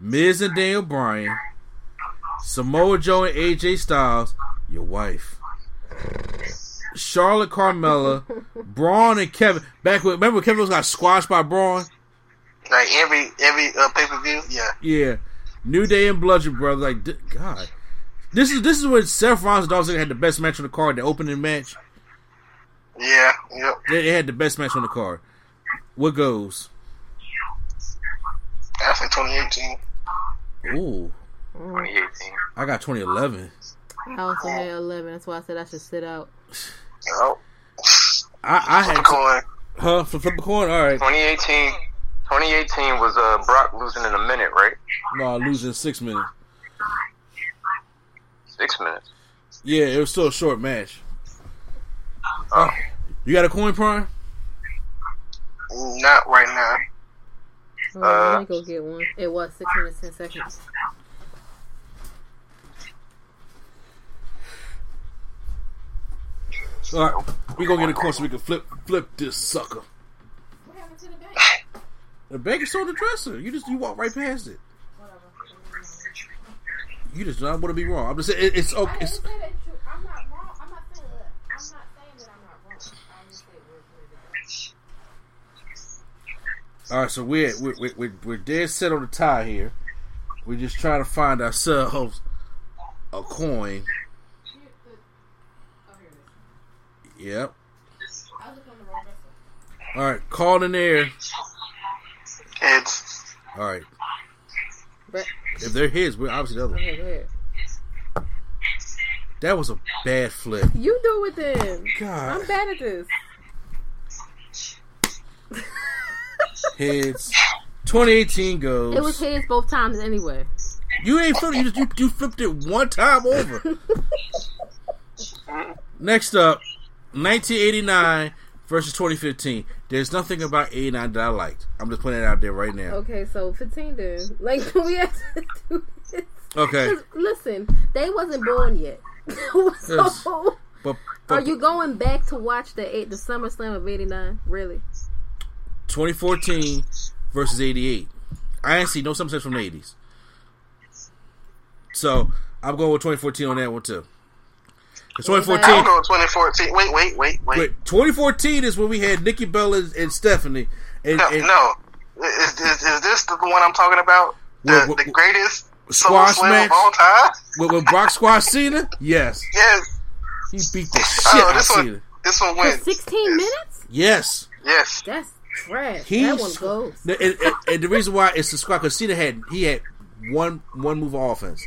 Miz and Daniel Bryan, Samoa Joe and AJ Styles, your wife, Charlotte Carmella, Braun and Kevin. Back when remember when Kevin was got squashed by Braun? Like every every uh, pay per view, yeah. Yeah, New Day and Bludgeon Brothers. Like d- God, this is this is when Seth Rollins and Dolph Ziggler had the best match on the card, the opening match. Yeah, yep. They, they had the best match on the card. What goes? I say 2018. Ooh, 2018. I got 2011. I also had 11. That's why I said I should sit out. Yep. I, I had Coin. huh for flip a coin. All right, 2018. 2018 was uh Brock losing in a minute, right? no, losing six minutes. Six minutes. Yeah, it was still a short match. Uh, you got a coin, Prime? Not right now. Uh, let me go get one. It was 6 minutes, 10 seconds. All right, we gonna get a coin so we can flip flip this sucker. What happened to the bank? The bag is on the dresser. You just you walk right past it. You just don't want to be wrong. I'm just saying it, it's okay. It's, I'm not wrong. I'm not saying that. I'm not saying that I'm not wrong. I'm just saying we're All right, so we're we're, we're we're we're dead set on the tie here. We're just trying to find ourselves a coin. Yep. All right, call in there. Heads. All right, But if they're his, we're obviously the other. okay. That was a bad flip. You do it then. God. I'm bad at this. Heads. 2018 goes. It was his both times anyway. You ain't flipped. You just you, you flipped it one time over. Next up, 1989 versus 2015. There's nothing about 89 that I liked. I'm just putting it out there right now. Okay, so 15 then. Like, we have to do this. Okay. Listen, they wasn't born yet. So, But, are you going back to watch the eight, the Summer Slam of 89? Really? 2014 versus 88. I ain't see no subsets from the 80s. So I'm going with 2014 on that one too. 'Cause I'm 2014, going 2014. Wait, wait, wait, wait. wait, 2014 is when we had Nikki Bella and, and Stephanie. And, No, and no. Is, is, is this the one I'm talking about? The, What- what- the greatest Squash Squash match? of all time? When, when Brock Squash Cena? Yes. Yes. He beat the oh, shit Oh, out of this Cena. this one For wins. 16 minutes? Yes. Yes. That's trash. He that one squ- goes. And, and- and the reason why it's the squad because Cena had he had one one move of offense,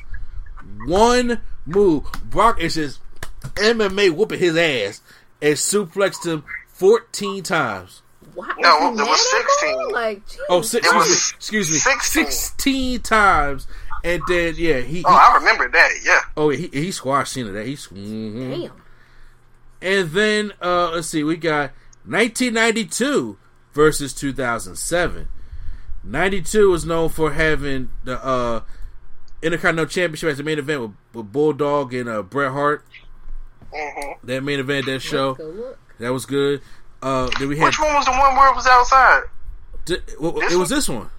one move. Brock is just MMA whooping his ass and suplexed him fourteen times. Why? No, it was 16. Like, Oh, geez. six, It excuse, was me, excuse me, 16. sixteen times, and then yeah, he, Oh, he I remember that. Yeah. oh he, he squashed Cena. That he's mhm. Damn. And then uh let's see, we got 1992 versus 2007. 92 is known for having the uh Intercontinental Championship as the main event with, with Bulldog and uh, Bret Hart. hmm That main event, that show, that was good. Uh, then we had Which one was the one where it was outside? d- well, it was one? this one,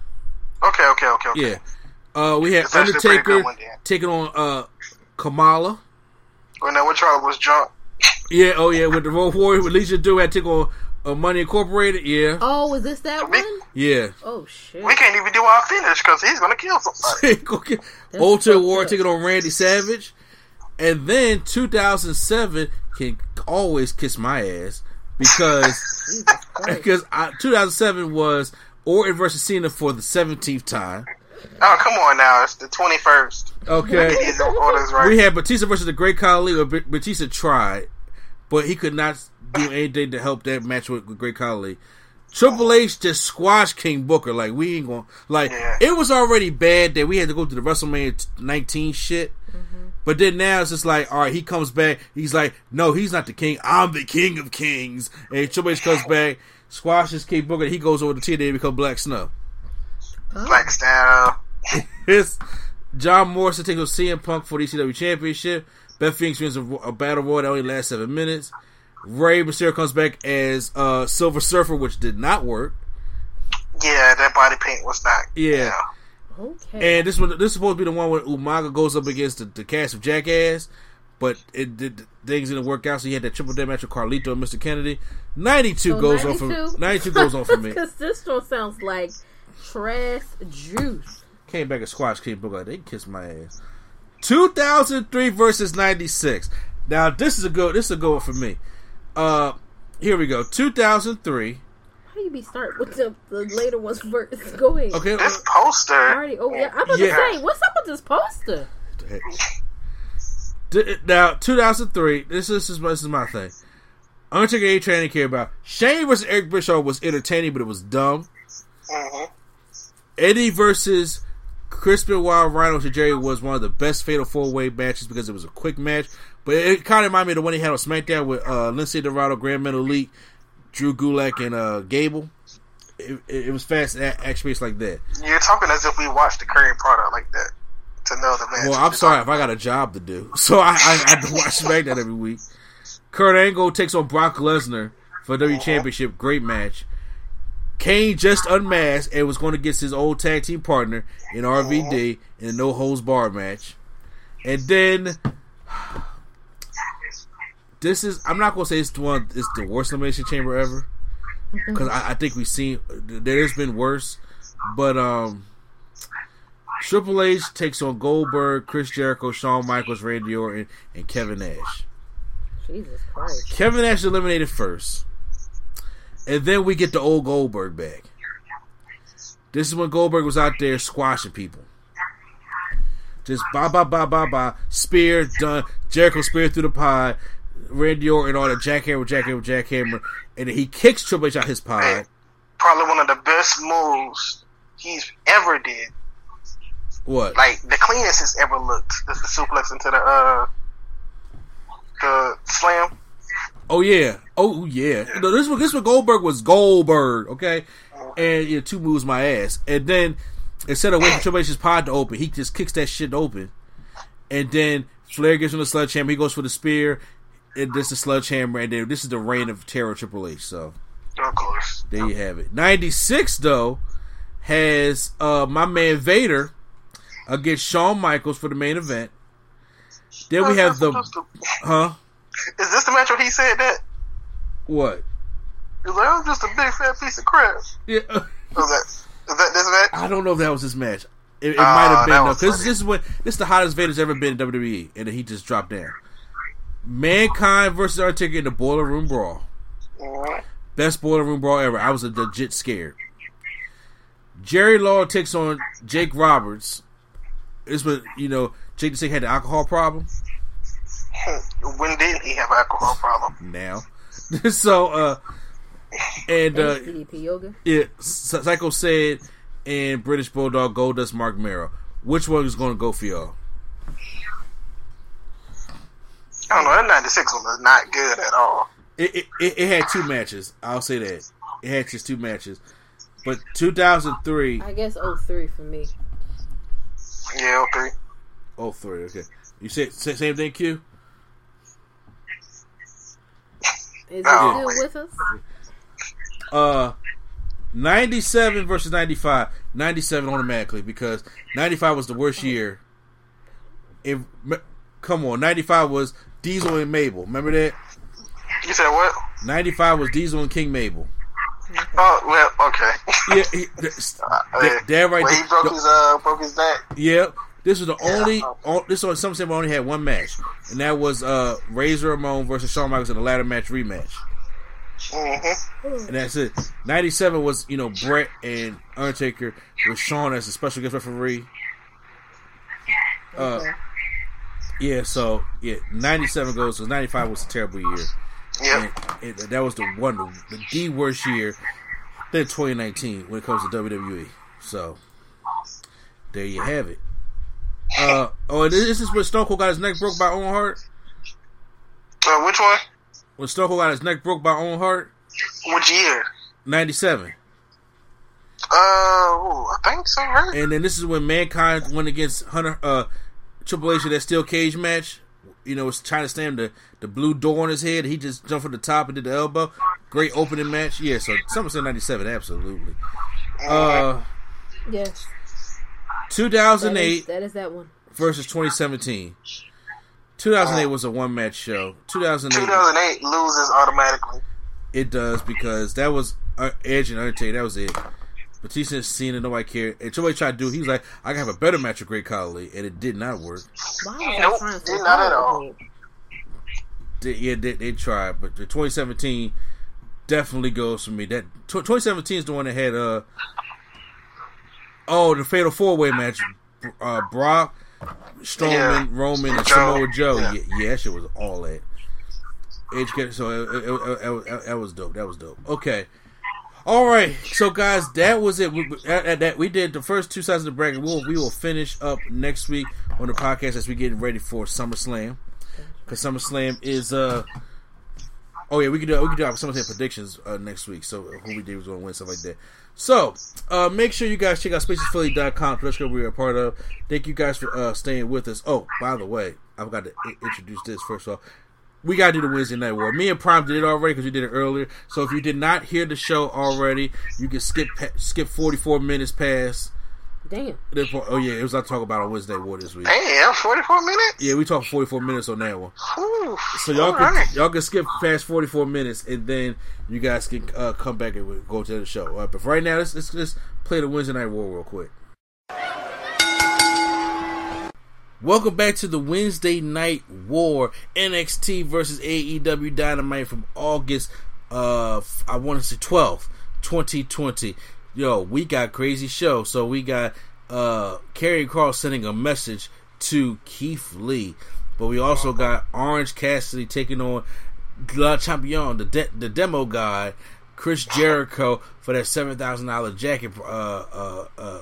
Okay, okay, okay, okay. yeah. Uh, we had It's actually a pretty Undertaker one, taking on uh Kamala. When that one Charlie was drunk. Yeah, oh yeah, with the Road Warrior with Alicia Do had to take on uh, Money Incorporated. Yeah, Oh, was this that We- one? yeah. Oh, shit. We can't even do our finish because he's gonna kill somebody. Ultimate fucked War up. taking on Randy Savage. And then 2007 can always kiss my ass because because I, 2007 was Orton versus Cena for the 17th time. Oh, come on now. It's the 21st. Okay. Orders right. We had Batista versus the Great Khali. Or B- Batista tried, but he could not do anything to help that match with, with Great Khali. Triple H just squashed King Booker. Like we ain't gonna like. Yeah. It was already bad that we had to go through the WrestleMania 19 shit. Mm-hmm. But then now it's just like, all right, he comes back. He's like, no, he's not the king. I'm the king of kings. And Triple H comes back, squashes King Booker. He goes over to TNA and become Black Snow. Black oh. style. It's John Morrison takes on CM Punk for the ECW Championship. Beth Phoenix wins a, a battle royal that only lasts seven minutes. Rey Mysterio comes back as uh, Silver Surfer, which did not work. Yeah, that body paint was not. Yeah. Okay. And this one, this is supposed to be the one where Umaga goes up against the, the cast of Jackass, but it did things didn't work out. So he had that triple death match with Carlito and Mr. Kennedy. Ninety two So goes on for 92? goes on for me. Because this one sounds like trash juice. Came back and squashed King Booker. They kissed my ass. 2003 versus 96. Now this is a good. This is a good one for me. Uh, here we go. 2003. How do you be start with the, the later ones first? Go ahead. Okay. This poster. Already. Oh yeah. I'm about Yeah. to say, what's up with this poster? D- Now 2003. This is this is, this is my thing. Undertaker A Train didn't care about. Shane versus Eric Bischoff was entertaining, but it was dumb. hmm Eddie versus Chris Benoit Rhyno Jerry was one of the best Fatal Four Way matches because it was a quick match. But it kind of reminded me of the one he had on SmackDown with uh, Lince Dorado, Gran Metalik, Drew Gulak, and uh, Gable. It, it, it was fast action based like that. You're talking as if we watched the current product like that to know the match. Well, I'm sorry if I got a job to do, so I, I, I watch SmackDown every week. Kurt Angle takes on Brock Lesnar for W Championship. Great match. Kane just unmasked and was going to get his old tag team partner in RVD in a no holds bar match. And then this is I'm not going to say it's the one it's the worst elimination chamber ever because I, I think we've seen there's been worse, but um. Triple H takes on Goldberg, Chris Jericho, Shawn Michaels, Randy Orton, and Kevin Nash. Jesus Christ. Kevin Nash eliminated first. And then we get the old Goldberg back. This is when Goldberg was out there squashing people. Just ba ba ba ba ba. Spear, done. Jericho spear through the pod. Randy Orton on a jackhammer, jackhammer, jackhammer. And he kicks Triple H out his pod. Probably one of the best moves he's ever did. What? Like the cleanest he's ever looked. Is the suplex into the uh the slam. Oh yeah. Oh yeah. No, this one this one Goldberg was Goldberg, okay? And yeah, two moves my ass. And then instead of waiting for Triple H's pod to open, he just kicks that shit open. And then Flair gives him the sledgehammer, he goes for the spear, and this is sledgehammer, and then this is the reign of terror Triple H, so Of course. there you have it. Ninety six though has uh my man Vader against Shawn Michaels for the main event. Then we have the huh? Is this the match where he said that? What? He's like, I'm just a big fat piece of crap. Yeah. Was that is that this match? I don't know if that was his match. It, it Ah, might have been though, was because this is what this is the hottest Vader's ever been in WWE, and he just dropped down. Mankind versus Undertaker in the Boiler Room Brawl, best Boiler Room Brawl ever. I was a legit scared. Jerry Law takes on Jake Roberts. This was you know Jake the Snake had the alcohol problem. When did he have an alcohol problem? Now, so uh, and uh, CDP yoga. Yeah, Sycho Sid, and British Bulldog Goldust Marc Mero. Which one is going to go for y'all? I don't know. That '96 one was not good at all. It, it, it, it had two matches. I'll say that. It had just two matches. But 2003, I guess 03 for me. Yeah, okay. oh three, okay. You said same thing, Q. Is Oh, it still with us? Uh, 97 versus 95. 97 automatically because 95 was the worst year. If come on, 95 was Diesel and Mabel. Remember that? You said what? 95 was Diesel and King Mabel. Oh well, okay. Yeah, he, Uh, that, that right there. he broke his uh broke his back. Yeah, This was the only. This on- This on SummerSlam only had one match, and that was uh Razor Ramon versus Shawn Michaels in the ladder match rematch. Mm-hmm. And that's it. Ninety seven was you know Bret and Undertaker with Shawn as a special guest referee. Uh, yeah. So yeah, ninety seven goes. So ninety five was a terrible year. And it, that was the one, the, the worst year. than 2019 when it comes to WWE. So there you have it. Uh oh, this is when Stone Cold got his neck broke by Owen Hart. Uh, which one? When Stone Cold got his neck broke by Owen Hart, Which year? 97. Uh, ooh, I think so, right? And then this is when Mankind went against Hunter uh Triple H in that steel cage match. You know, was trying to slam the, the blue door on his head. He just jumped from the top and did the elbow. Great opening match. Yeah, so SummerSlam 97, absolutely. Uh, Yes. 2008 That is that one. versus 2017. 2008 was a one match show. 2008, 2008 loses automatically. it does because that was uh, Edge and Undertaker. That was it. Batista seen and Cena, nobody cared. And Triple H tried to do. He was like, "I can have a better match with Great Khali," and it did not work. Why was Nope, I so did not at all. They, yeah, they, they tried, but the 2017 definitely goes for me. That 2017 is the one that had uh oh the Fatal Four Way match. Uh, Brock, Strowman, Yeah. Roman, and Joe. Samoa Joe. Yeah. Yeah, yeah, that shit was all that. Edge so it, it, it, it- that was dope. That was dope. Okay. All right, so guys, that was it. We, that, we did the first two sides of the bracket. We'll we will finish up next week on the podcast as we getting ready for SummerSlam because SummerSlam is uh oh yeah we can do we can do our SummerSlam predictions uh, next week. So who we did was going to win stuff like that. So uh, make sure you guys check out spacesphilly.com. That's what we are a part of. Thank you guys for uh, staying with us. Oh, by the way, I forgot to i- introduce this first of all. We gotta do the Wednesday night war. Me and Prime did it already because we did it earlier. So if you did not hear the show already, you can skip pa- skip forty four minutes past. Damn. the Oh yeah, it was I talk about on Wednesday war this week. Damn, 44 minutes? Yeah, we talked forty four minutes on that one. Whew. So y'all can right. y'all can skip past forty four minutes, and then you guys can uh, come back and go to the show. All right, but for right now, let's, let's just play the Wednesday night war real quick. Welcome back to the Wednesday Night War NXT versus AEW Dynamite from August uh I want to say 12th, 2020. Yo, we got crazy show. So we got uh Karrion Kross sending a message to Keith Lee. But we also got Orange Cassidy taking on Le Champion, the de- the demo guy, Chris Jericho for that seven thousand dollar jacket uh, uh, uh,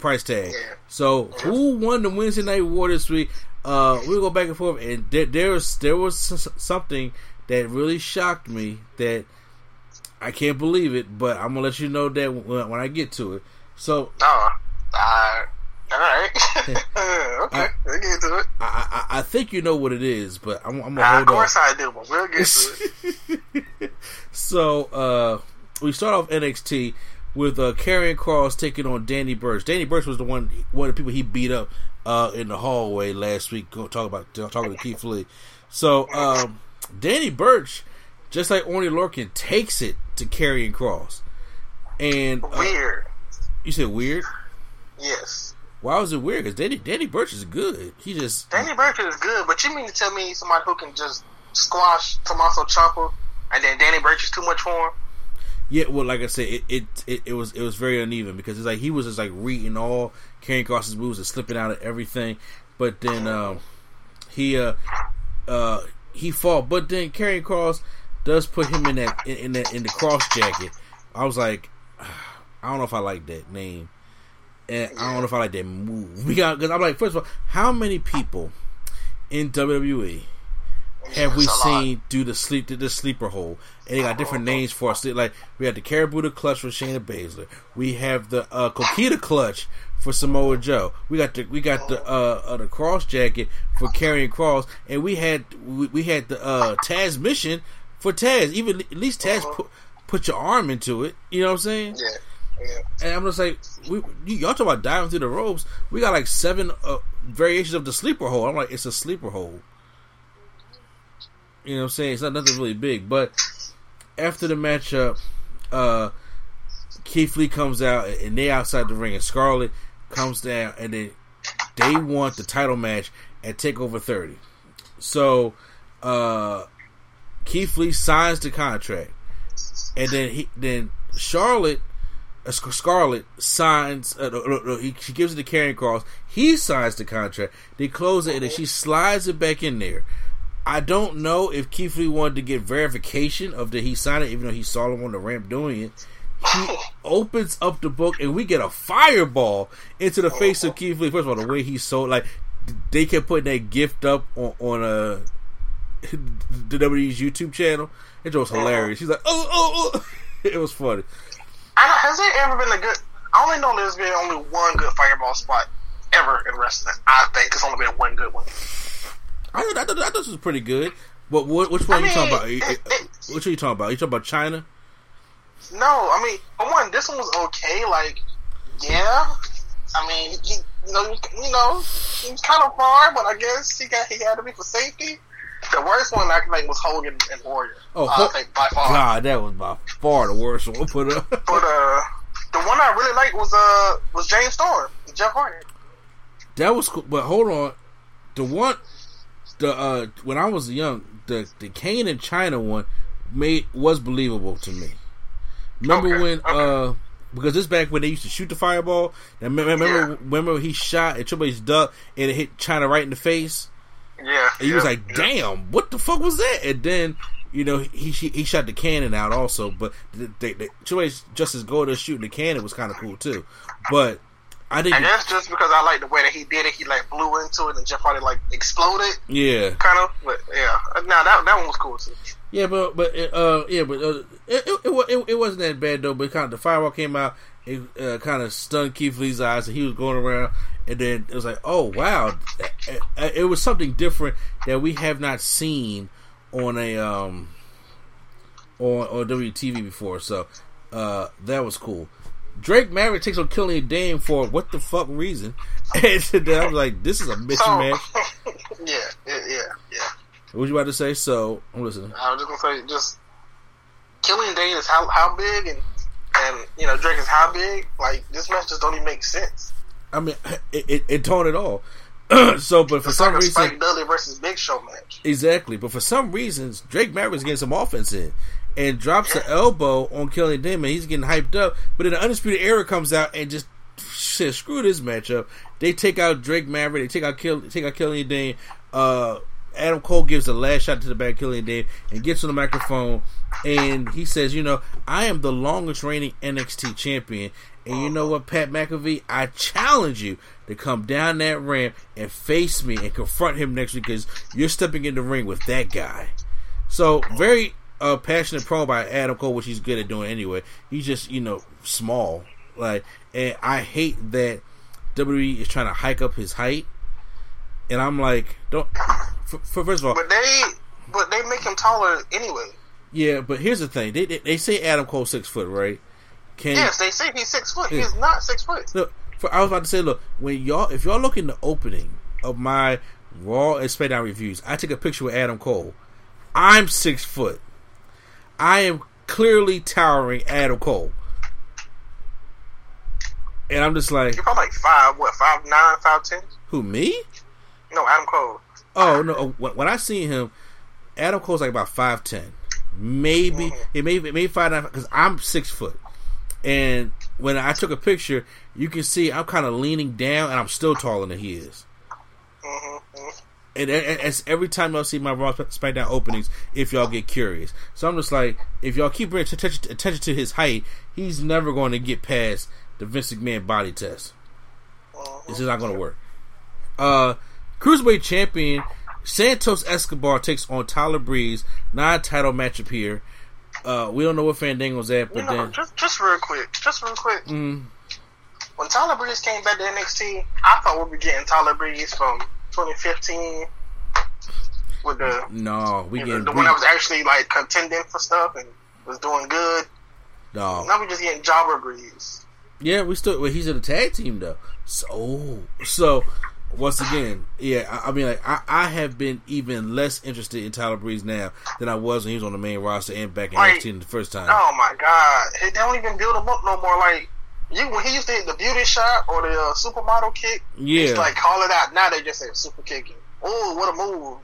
price tag. So who won the Wednesday Night War this week? Uh, we go back and forth, and there, there was there was something that really shocked me that I can't believe it, but I'm gonna let you know that when, when I get to it. So Oh, uh, all right. okay, we'll get to it. I, I I think you know what it is, but I'm, I'm gonna Uh, hold of course on. I do, but we'll get to it. So uh, we start off NXT with uh, Karrion Kross taking on Danny Burch. Danny Burch was the one one of the people he beat up uh, in the hallway last week. Go talk about talking to Keith Lee. So um, Danny Burch, just like Oney Lorcan, takes it to Karrion Kross. And uh, Weird. you said weird. Yes. Why was it weird? Because Danny Danny Burch is good. He just Danny Burch is good, but you mean to tell me somebody who can just squash Tommaso Ciampa, and then Danny Burch is too much for him? Yeah, well, like I said, it, it it it was it was very uneven because it's like he was just like reading all Karrion Kross's moves and slipping out of everything, but then um, he uh uh he fought, but then carrying Cross does put him in that in, in that in the cross jacket. I was like, I don't know if I like that name, and I don't know if I like that move. We got because I'm like, first of all, how many people in WWE have we seen do the sleep the sleeper hole? And they got different names for us. Like we had the Kirifuda clutch for Shayna Baszler. We have the uh, Coquina clutch for Samoa Joe. We got the we got the uh, uh the cross jacket for Karrion Kross, and we had we, we had the uh Tazmission for Taz. Even at least Taz put put your arm into it. You know what I'm saying? Yeah. Yeah. And I'm just like, we, y'all talk about diving through the ropes. We got like seven uh, variations of the sleeper hole. I'm like, it's a sleeper hole. You know what I'm saying? It's not nothing really big. But after the matchup, uh, Keith Lee comes out and they outside the ring, and Scarlett comes down, and then they want the title match at Takeover 30. So uh, Keith Lee signs the contract, and then he then Charlotte. Uh, Scarlett signs. Uh, he, she gives it to Karrion Kross. He signs the contract. They close it, and then she slides it back in there. I don't know if Keith Lee wanted to get verification of that he signed it, even though he saw him on the ramp doing it. He opens up the book, and we get a fireball into the face of Keith Lee. First of all, the way he sold, like they kept putting that gift up on, on uh, the WWE's YouTube channel. It was hilarious. He's like, oh, oh, oh. It was funny. I don't, has there ever been a good? I only know there's been only one good fireball spot ever in wrestling. I think it's only been one good one. I thought, I thought, I thought this was pretty good. But what, which one I are you talking about? it- it- which are you talking about? you talking about Chyna? No, I mean, for one, this one was okay. Like, yeah, I mean, he, you know, you know, he was kind of far, but I guess he got he had to be for safety. The worst one I can think was Hogan and Warrior. Oh, I think by far. God, that was by far the worst one. Put up. But uh, the one I really liked was uh was James Storm, Jeff Hardy. That was cool. But hold on, the one, the uh, when I was young, the the Kane and Chyna one made was believable to me. Remember Okay, when uh, because this back when they used to shoot the fireball. And remember, remember, remember he shot and Triple H ducked and it hit Chyna right in the face. Yeah, And he was yeah, like, yeah. "Damn, what the fuck was that?" And then, you know, he he, he shot the cannon out also. But the, the, the Triple H just as go to shooting the cannon was kind of cool too. But I I didn't. guess just because I like the way that he did it, he like blew into it, and Jeff Hardy like exploded, Yeah, kind of. But yeah, now that that one was cool too. yeah, but but uh, yeah, but uh, it, it, it it wasn't that bad though. But kind of the firewall came out, it uh, kind of stunned Keith Lee's eyes, and he was going around, and then it was like, oh wow, it, it- it was something different that we have not seen on a um on on WTV before. So uh, that was cool. Drake Maverick takes on Killian Dain for what the fuck reason? And I was like, this is a mission So, match. yeah, yeah, yeah, yeah. What you about to say? So I'm listening. I was just gonna say, just Killian Dain is how how big, and and you know Drake is how big. Like this match just don't even make sense. I mean, it, it, it don't at all. so, but for It's some like reason, Spike Dudley versus Big Show match. exactly. But for some reasons, Drake Maverick's getting some offense in and drops the elbow on Killian and He's getting hyped up. But then the Undisputed Era comes out and just says, "Screw this matchup." They take out Drake Maverick. They take out Kill, take out Killian Dain. Uh, Adam Cole gives the last shot to the back, Killian Dain, and gets on the microphone and he says, "You know, I am the longest reigning NXT champion." And you know what, Pat McAfee? I challenge you to come down that ramp and face me and confront him next week because you're stepping in the ring with that guy. So very uh, passionate promo by Adam Cole, which he's good at doing anyway. He's just you know small, like, and I hate that WWE is trying to hike up his height. And I'm like, don't. For, for first of all, But they but they make him taller anyway. yeah, but here's the thing: they they, they say Adam Cole six foot, right? Can Yes, they say he's six foot. Yeah. He's not six foot. Look, for, I was about to say, look, when y'all, if y'all look in the opening of my Raw and SmackDown reviews, I took a picture with Adam Cole. I'm six foot. I am clearly towering Adam Cole, and I'm just like, You're probably like five, what, five nine, five ten? who me? No, Adam Cole. Oh no! Oh, when, when I seen him, Adam Cole's like about five ten, maybe mm-hmm. it may maybe five nine because I'm six foot, and when I took a picture, you can see I'm kind of leaning down, and I'm still taller than he is. And, and, it's every time y'all see my Raw SmackDown openings, if y'all get curious, so I'm just like, if y'all keep bringing attention, attention to his height, he's never going to get past the Vince McMahon body test. This is not going to work. Uh, Cruiserweight champion Santos Escobar takes on Tyler Breeze, non-title matchup here. Uh, we don't know what Fandango's at, You but know, then just just real quick, just real quick. mm, When Tyler Breeze came back to NXT, I thought we'd be getting Tyler Breeze from 2015 with the no, we you know, getting the one that was actually like contending for stuff and was doing good. no. Now we're just getting Jobber Breeze. Yeah, we still. Well, he's in the tag team though. So, so once again, yeah. I, I mean, like I, I have been even less interested in Tyler Breeze now than I was when he was on the main roster and back in Like, NXT the first time. Oh my god, they don't even build him up no more. Like You, when he used to hit the beauty shot or the uh, supermodel kick, Yeah. like call it out. Now they just say super kicking. Oh, what a move!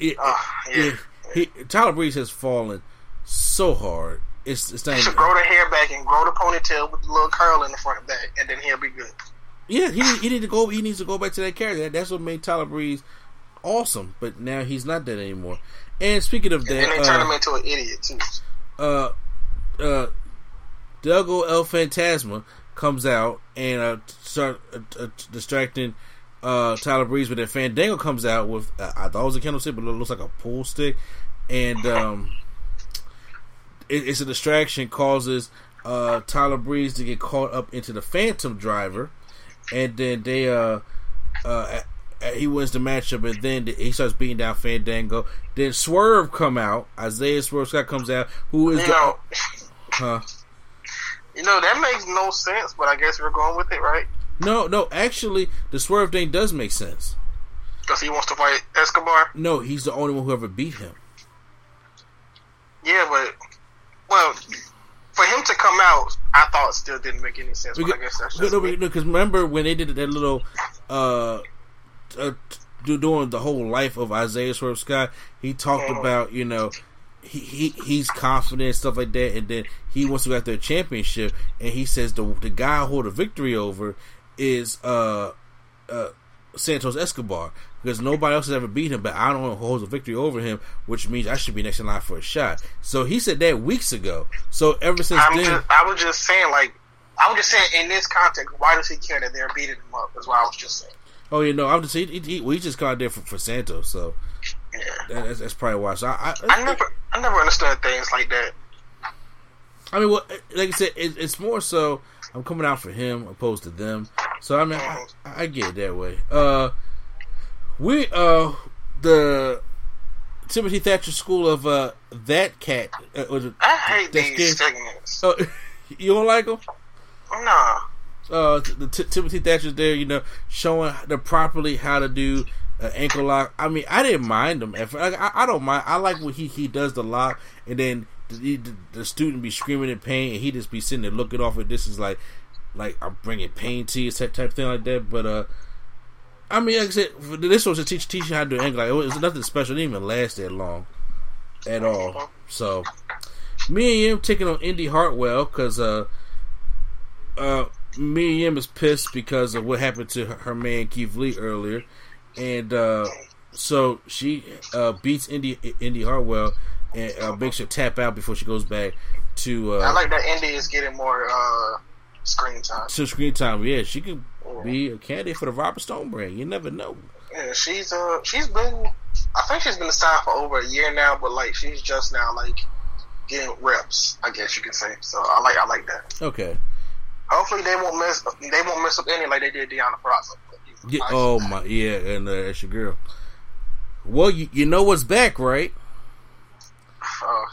It, it- yeah. it- he, Tyler Breeze has fallen so hard. It's it's not He should grow the hair back and grow the ponytail with the little curl in the front back, and then he'll be good. yeah. He he need to go. He needs to go back to that character. That, that's what made Tyler Breeze awesome. But now he's not that anymore. And speaking of And they that, turn uh, him into an idiot too. uh, uh, Legado del Fantasma comes out and uh, start uh, uh, distracting uh, Tyler Breeze, but then Fandango comes out with uh, I thought it was a candlestick, but it looks like a pool stick, and um, it, it's a distraction, causes uh, Tyler Breeze to get caught up into the Phantom Driver, and then they uh, he wins the matchup, and then he starts beating down Fandango. Then Swerve come out, Isaiah Swerve Scott comes out, who is You the huh? You know that makes no sense, but I guess we're going with it, right? No, no, actually, the Swerve thing does make sense. Because he wants to fight Escobar. No, he's the only one who ever beat him. Yeah, but well, for him to come out, I thought still didn't make any sense. But I guess that's just no, because remember when they did that little uh, uh do- doing the whole life of Isaiah Swerve Scott, he talked Mhm. about you know he, he he's confident stuff like that, and then he wants to go after a championship, and he says the the guy who hold the victory over is uh uh Santos Escobar because nobody else has ever beat him, but I don't holds a victory over him, which means I should be next in line for a shot. So he said that weeks ago. So ever since I'm then, just, I was just saying, like, I was just saying in this context, why does he care that they're beating him up? Is what I was just saying. Oh, you know, I'm just he, he, he, well, he just got there for, for Santos, so Yeah. that, that's, that's probably why. So I, I, I never, I never understood things like that. I mean, well, like I said, it, it's more so I'm coming out for him opposed to them. So I mean, I, I get it that way. Uh, we uh the Timothy Thatcher School of uh that cat. Uh, was I hate these skin- segments. Oh, you don't like them? No. uh, the T- Timothy Thatcher's there, you know, showing the properly how to do uh, ankle lock. I mean, I didn't mind him. At first. I, I don't mind. I like when he he does the lock, and then the, the, the student be screaming in pain, and he just be sitting there looking off. And this is like, like I'm bringing pain to you, type type thing like that. But uh, I mean, like I said, this was to teach teach you how to do ankle lock. It was nothing special. It didn't even last that long at all. So Mia Yim taking on Indi Hartwell because uh uh, Mia Yim is pissed because of what happened to her, her man Keith Lee earlier, and uh, so she uh, beats Indi Indi Hartwell and uh, makes her tap out before she goes back to uh, I like that Indi is getting more uh, screen time. to screen time. Yeah, she could be a candidate for the Robert Stone brand. You never know. Yeah, she's uh, she's been, I think she's been signed for over a year now, but like she's just now like getting reps. I guess you could say. So I like, I like that. Okay. Hopefully they won't mess, they won't mess up any like they did Deanna Praza. Yeah. Oh my. Yeah, and uh, that's your girl. Well, you, you know what's back, right? Uh,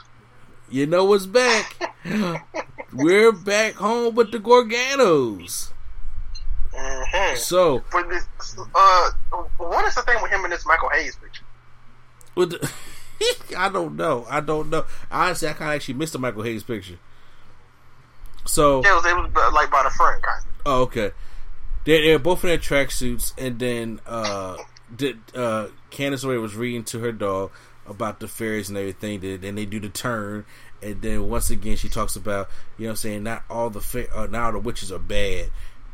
You know what's back. We're back home with the Garganos. mhm. So, But this, uh, what is the thing with him and this Michael Hayes picture? with the, I don't know. I don't know. Honestly, I kind of actually missed the Michael Hayes picture. So, Yeah, it was, it was like by the front kind of. oh, okay. They're, they're both in their tracksuits, and then uh, did, uh, Candice LeRae was reading to her dog about the fairies and everything. Then they do the turn, and then once again she talks about you know what I'm saying not all the fa- uh, not all the witches are bad,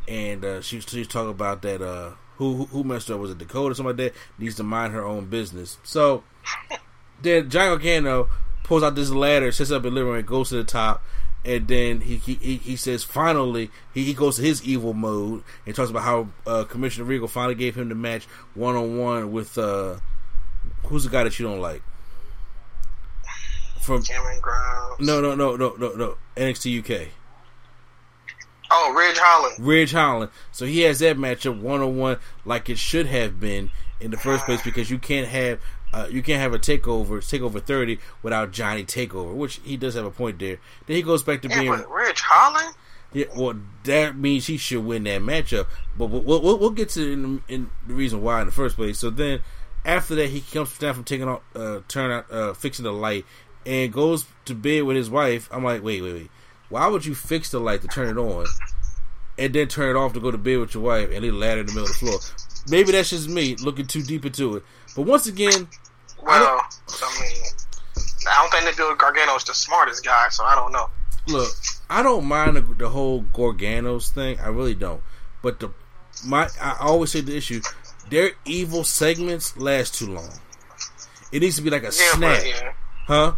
and uh, she was she was talking about that uh, who who- who messed up was it Dakota or something like that needs to mind her own business. So then John Gargano pulls out this ladder, sits up in the living room, and goes to the top, and then he he, he, says finally he, he goes to his evil mode and talks about how uh, Commissioner Regal finally gave him the match one on one with uh, who's the guy that you don't like from Cameron Grimes. no no no no no no NXT UK. Oh, Ridge Holland. Ridge Holland. So he has that matchup one on one like it should have been in the first place because you can't have uh, you can't have a takeover takeover thirty without Johnny Takeover, which he does have a point there. Then he goes back to Yeah, being Ridge Holland. yeah. Well, that means he should win that matchup. But we'll we'll, we'll- we'll get to in, in the reason why in the first place. So then after that, he comes down from taking off, uh, turn out, uh, fixing the light, and goes to bed with his wife. I'm like, wait, wait, wait. Why would you fix the light to turn it on? and then turn it off to go to bed with your wife and leave the ladder in the middle of the floor. Maybe that's just me looking too deep into it. But once again, well, I, mean, I don't think that Bill Gargano's the smartest guy, so I don't know. Look, I don't mind the, the whole Garganos thing. I really don't. But the my I always say the issue: their evil segments last too long. It needs to be like a yeah, snap, yeah. huh?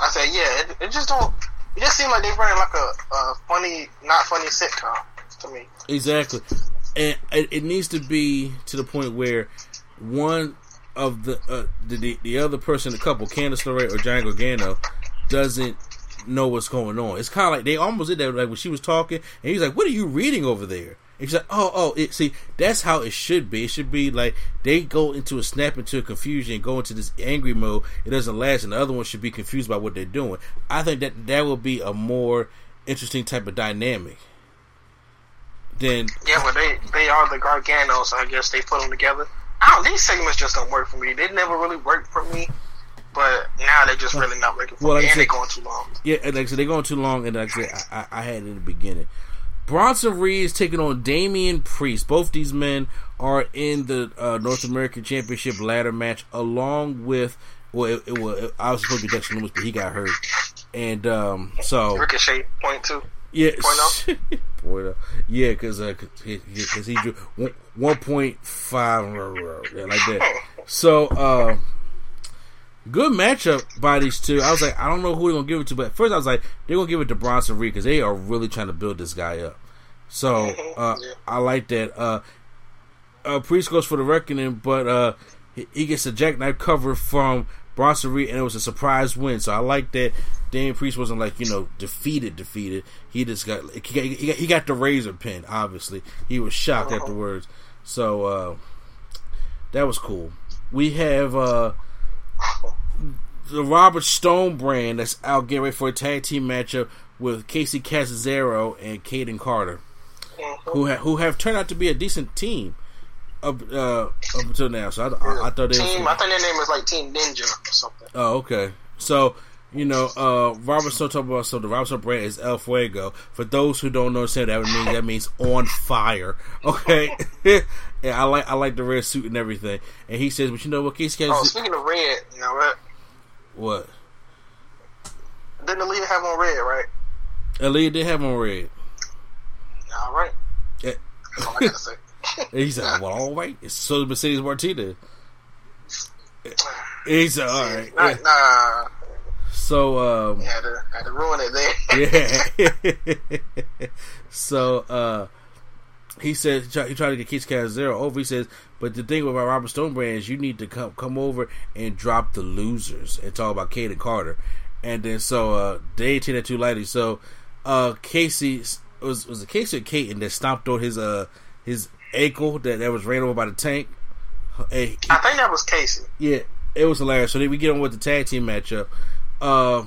I said, yeah. It, it, just don't. It just seems like they're running like a, a funny, not funny sitcom to me. Exactly, and it, it needs to be to the point where one of the uh, the, the other person, the couple, Candice LeRae or Johnny Gargano, doesn't know what's going on. It's kind of like they almost did that. Like when she was talking, and he's like, "What are you reading over there?" And she's like, "Oh, oh, it, see, that's how it should be. It should be like they go into a snap into a confusion, go into this angry mode. It doesn't last, and the other one should be confused by what they're doing. I think that that will be a more interesting type of dynamic." Then yeah, but they they are the Garganos. I guess they put them together. I don't. These segments just don't work for me. They never really worked for me. But now they're just really not working for well, me, like and they're going too long. Yeah, like I said, they're going too long, and like I said, I, I, had it in the beginning. Bronson Reed is taking on Damian Priest. Both these men are in the uh, North American Championship ladder match, along with well, it, it, well, I was supposed to be Dexter Lumis, but he got hurt, and um, so Ricochet point two. Yeah, point oh. yeah, because uh, cause he, cause he drew one point five, yeah, like that. So, uh, good matchup by these two. I was like, I don't know who they're gonna give it to, but first I was like, they're gonna give it to Bronson Reed because they are really trying to build this guy up. So, mm-hmm. uh, I like that. Uh, uh, Priest goes for the reckoning, but uh, he, he gets a jackknife cover from Bronson Reed, and it was a surprise win. So I like that. Damian Priest wasn't like you know defeated, defeated. He just got he got, he got, he got the razor pin. Obviously, he was shocked uh-huh. afterwards. So uh, that was cool. We have uh, the Robert Stone brand that's out getting ready for a tag team matchup with Kacy Catanzaro and Kayden Carter, uh-huh. who ha- who have turned out to be a decent team up uh, up until now. So I, I, I thought they team. I think their name was like Team Ninja or something. Oh, okay. So you know, uh, Robert talking about so the Robert Stone brand is El Fuego. For those who don't understand that means that means on fire. Okay, and I like I like the red suit and everything. And he says, but you know what, Case Oh, speaking of red, you know what? What? Didn't Aliyah have on red, right? Aliyah did have on red. All right. Yeah. That's all I gotta say. he said, "Well, all right." It's so Mercedes Martinez. He said, "All right." Nah, nah. So um, had to, had to ruin it there. yeah. so uh, he said he tried to get Keith Zero over. He says, but the thing about Robert Stone brand is you need to come come over and drop the losers and talk about Kayden Carter. And then so uh, they take that too lightly. So uh, Casey was was it Casey or Kate and that stomped on his uh his ankle that, that was ran over by the tank. He, I think that was Casey. Yeah, it was hilarious. So then we get on with the tag team matchup. Uh,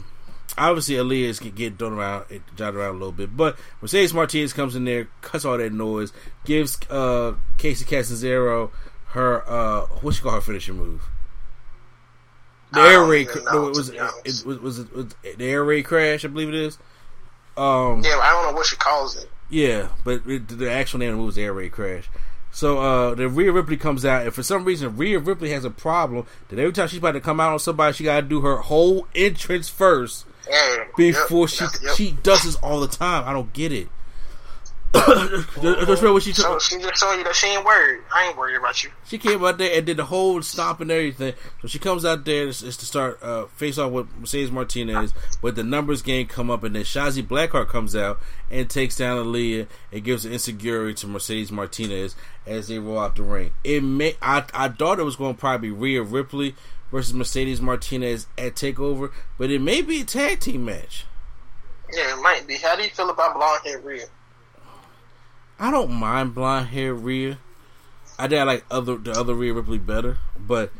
obviously, Elias can get thrown around, jotted around a little bit, but Mercedes Martinez comes in there, cuts all that noise, gives uh, Kacy Catanzaro her uh, what you call her finishing move. The air raid no, it was, it was, was, was, it, was the air raid crash, I believe it is. Um, yeah, I don't know what she calls it. Yeah, but it, the actual name of the movie is air raid crash. So uh, the Rhea Ripley comes out, and for some reason, Rhea Ripley has a problem that every time she's about to come out on somebody, she got to do her whole entrance first before yep, she yep. she does this all the time. I don't get it. That's what she. So she just told you that she ain't worried. I ain't worried about you. She came out there and did the whole stomp and everything. So she comes out there is, to start uh, face off with Mercedes Martinez, but the numbers game come up, and then Shotzi Blackheart comes out and takes down Aliyah and gives an insecurity to Mercedes Martinez as they roll out the ring. It may I I thought it was going to probably be Rhea Ripley versus Mercedes Martinez at Takeover, but it may be a tag team match. Yeah, it might be. How do you feel about blonde hair Rhea? I don't mind blonde hair Rhea. I did like other the other Rhea Ripley better, but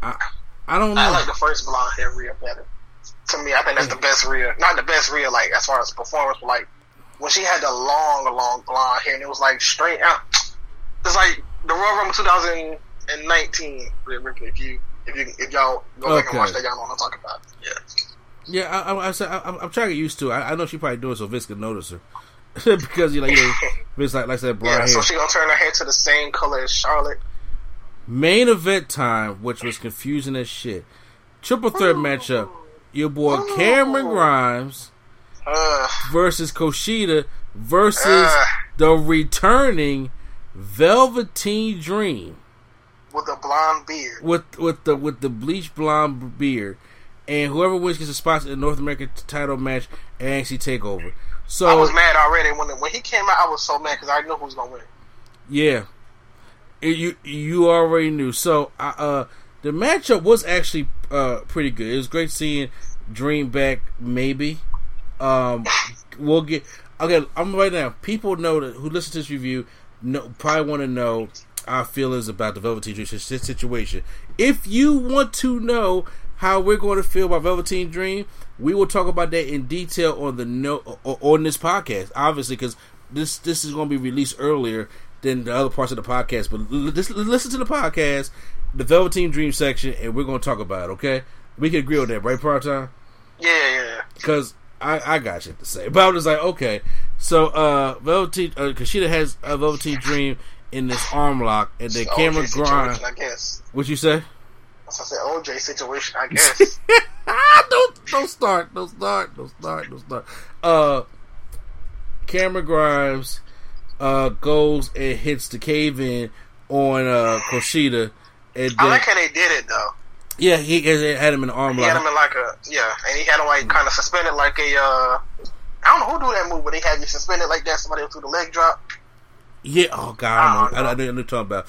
I I don't know. I like the first blonde hair Rhea better. To me, I think that's the mm. best Rhea. Not the best Rhea, like as far as performance, but like when she had the long, long blonde hair and it was like straight out. It's like the Royal Rumble 2019 Rhea Ripley. If you if you if y'all go back and watch that, y'all know what I'm talking about. Yeah. Yeah, I, I, I, I, am trying to get used to it. I, I know she probably doing so Vince can notice her. because you know, you know it's like like I said, blonde Yeah, so she gonna turn her hair to the same color as Charlotte. Main event time, which was confusing as shit. Triple threat matchup. Your boy Cameron Grimes Uh, versus Kushida versus Ugh. the returning Velveteen Dream with a blonde beard. with with the with the bleach blonde beard, and whoever wins gets a spot in the North American title match at NXT Takeover. So I was mad already when when he came out. I was so mad because I knew who was gonna win. Yeah, It- you you already knew. So uh, uh, the matchup was actually uh, pretty good. It was great seeing Dream back. Maybe um, we'll get okay. I'm right now. People know that who listen to this review know probably want to know our feelings about the Velveteen Dream situation. If you want to know how we're going to feel about Velveteen Dream, we will talk about that in detail on the no on this podcast. Obviously, because this this is going to be released earlier than the other parts of the podcast. But l- l- just listen to the podcast, the Velveteen Dream section, and we're going to talk about it. Okay, we can agree on that, right, part time? Yeah, yeah, yeah. because I, I got shit to say. But I was like, okay, so uh, Velveteen, uh, Kushida has a Velveteen Dream in this arm lock, and then It's Cameron Grimes. I guess. What you say? What I said OJ situation. I guess. don't don't start, don't start, don't start, don't start. Uh, Cameron Grimes uh goes and hits the cave in on uh Kushida. and I like how they did it though. yeah, he he had him in the arm He had him in like a yeah, and he had him like kind of suspended like a. uh I don't know who do that move, but they have you suspended like that. Somebody will do the leg drop. Yeah. Oh God, I don't know. I, I, know what you're talking about.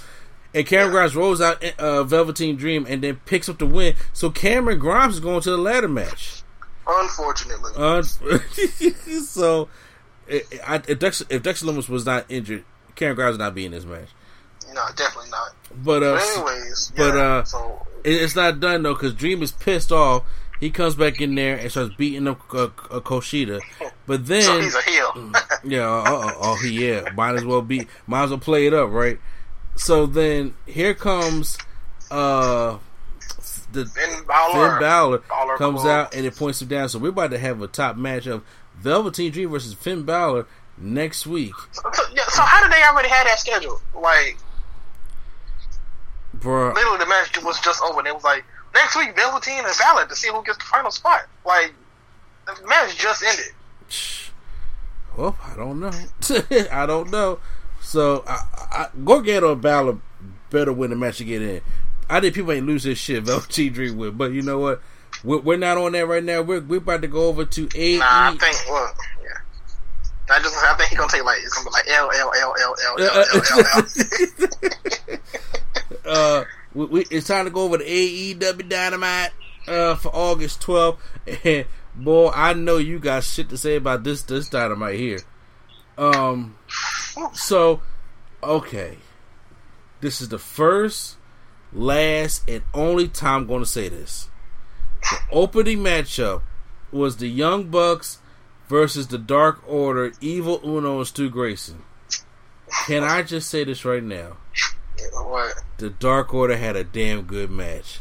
And Cameron Grimes rolls out uh, Velveteen Dream and then picks up the win. So Cameron Grimes is going to the ladder match. Unfortunately, Uh, so i I, if Dexter, if Dexter Lumis was not injured, Cameron Grimes would not be in this match. no, definitely not. But uh, But anyways, but yeah, uh, so it, it's not done though because Dream is pissed off. He comes back in there and starts beating up uh, uh, Kushida. But then so he's a heel. Yeah, uh, uh, oh he yeah, might as well be, might as well play it up, right? So then here comes uh the Finn Balor. Finn Balor Balor comes cool. out and it points him down. So we're about to have a top match of Velveteen Dream versus Finn Balor next week, So, yeah, so how did they already have that scheduled? Like bro. literally, the match was just over, and it was like next week Velveteen and Balor to see who gets the final spot. Like the match just ended. Well, I don't know. I don't know. So I, I, Gargano and Balor better win the match to get in. I think people ain't lose this shit. Velveteen Dream with, but you know what? We're, we're not on that right now. We're we're about to go over to. AE. Nah, I think well, yeah. I just I think he gonna take like it's gonna be like L L L L L L L L L. uh, we, we, it's time to go over to AEW Dynamite uh, for August 12th. And boy, I know you got shit to say about this this Dynamite here. Um, so okay, this is the first, last, and only time I'm going to say this. The opening matchup was the Young Bucks versus the Dark Order, Evil Uno and Stu Grayson. Can I just say this right now? What? The Dark Order had a damn good match.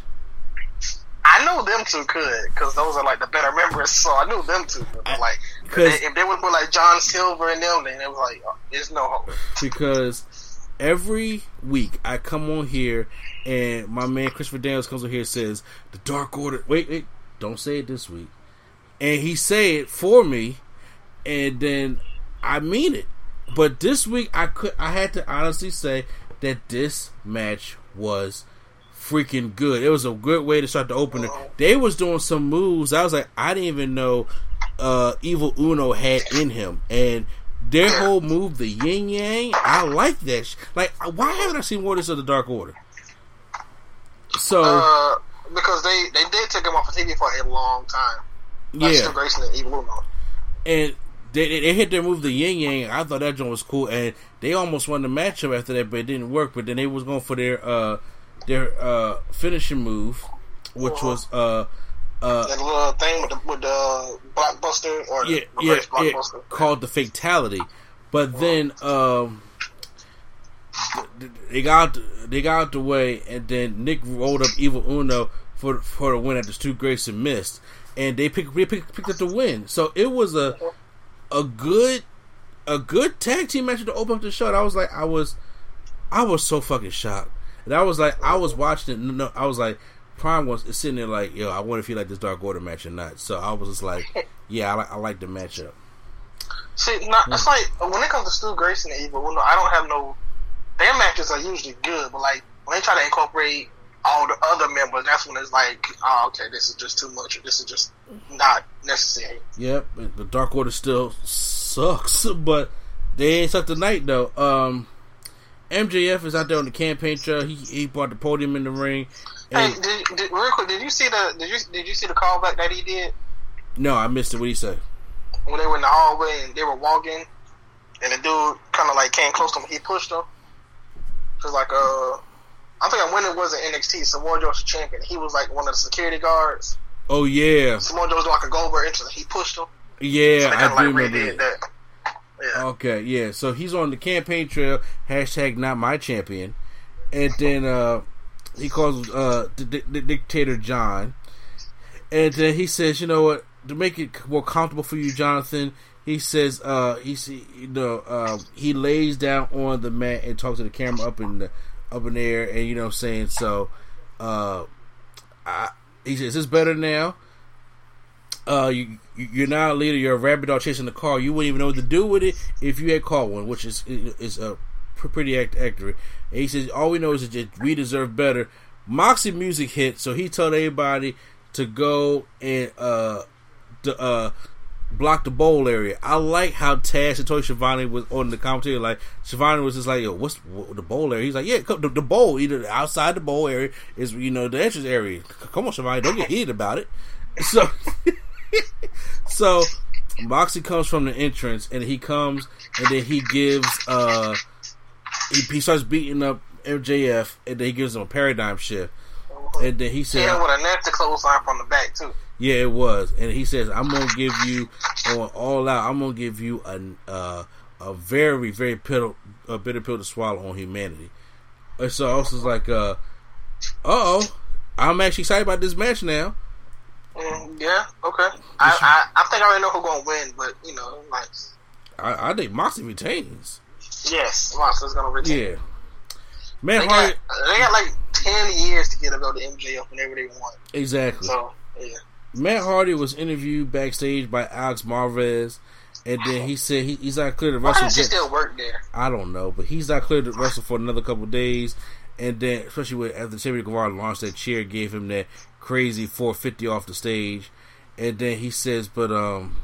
I know them two could because those are like the better members, so I knew them two. But like, if they, Cause- if they would put like John Silver and them, then it was like, oh, there's no hope. because every week I come on here and my man Christopher Daniels comes on here and says the Dark Order. Wait, wait, don't say it this week. And he say it for me, and then I mean it. But this week I could I had to honestly say that this match was freaking good. It was a good way to start the opener. They was doing some moves. I was like, I didn't even know uh, Evil Uno had in him, and their whole move, the Yin Yang, I like that. Sh- like, why haven't I seen more of this of the Dark Order? So Uh, because they they did take him off of TV for a long time. Like yeah, Grayson and Evil Uno. and they, they, they hit their move, the Yin Yang. I thought that joint was cool, and they almost won the matchup after that, but it didn't work. But then they was going for their uh their uh finishing move, which was uh uh That little thing with the with the blockbuster or yeah, the yeah, blockbuster. called the fatality. But then um, they got they got out the way, and then Nick rolled up Evil Uno for for the win after Stu Grayson missed, and they picked they picked, picked up the win. So it was a a good a good tag team match to open up the show. And I was like, I was, I was so fucking shocked. And I was like, I was watching it. No, I was like, Prime was sitting there like, yo, I wonder if he like this Dark Order match or not. So I was just like, yeah, I like, I like the matchup. See, not, it's like when it comes to Stu Grayson and Evil Uno, I don't have no. Their matches are usually good, but like when they try to incorporate all the other members, that's when it's like, oh, okay, this is just too much, or this is just not necessary. Yep, the Dark Order still sucks, but they ain't suck tonight though. Um, MJF is out there on the campaign trail. He he brought the podium in the ring. Hey, did, did, real quick, did you see the did you did you see the callback that he did? No, I missed it. What did he say? When they were in the hallway and they were walking, and the dude kind of like came close to him. He pushed him. Cause like uh, I think I when it was in NXT, Samoa Joe was the champion. He was like one of the security guards. Oh yeah. Samoa Joe was like a Goldberg entrance. He pushed him. Yeah, so I do like remember that. Yeah. Okay, yeah. So he's on the campaign trail. Hashtag not my champion. And then uh, he calls uh, the, the, the dictator John. And then he says, you know what? To make it more comfortable for you, Jonathan, he says, uh, he you know, uh, he lays down on the mat and talks to the camera up in the up in the air, and you know, what I'm saying so. Uh, I, he says, "Is this better now?" uh, you you're now a leader. You're a rabbit dog chasing the car. You wouldn't even know what to do with it if you had caught one, which is is a pretty accurate. And he says all we know is that we deserve better. Moxie music hit, so he told everybody to go and uh, to, uh, block the bowl area. I like how Taz and Tony Schiavone was on the commentary. Like Schiavone was just like, "Yo, what's what, the bowl area?" He's like, "Yeah, the, the bowl. Either outside the bowl area is you know the entrance area. Come on, Schiavone, don't get heated about it." So. so Moxie comes from the entrance and he comes and then he gives uh he, he starts beating up MJF and then he gives him a paradigm shift. And then he said Yeah, with a nasty clothesline from the back too. Yeah, it was. And he says, I'm gonna give you on all out, I'm gonna give you a uh, a very, very pill a bitter pill to swallow on humanity. And so I was like, uh oh. I'm actually excited about this match now. Mm, yeah, okay. I, I, I think I already know who's gonna win, but you know, like I, I think Moxie retains. Yes, Moxie's gonna retain. Yeah, man, they Hardy, got, they got like ten years to get about the MJF whenever they want. Exactly. So yeah. Matt Hardy was interviewed backstage by Alex Marvez, and then he said he, he's not clear to wrestle. Why does he still work there? I don't know, but he's not clear to wrestle for another couple days. And then, especially with after Sammy Guevara launched that chair, gave him that crazy 450 off the stage, and then he says, but um,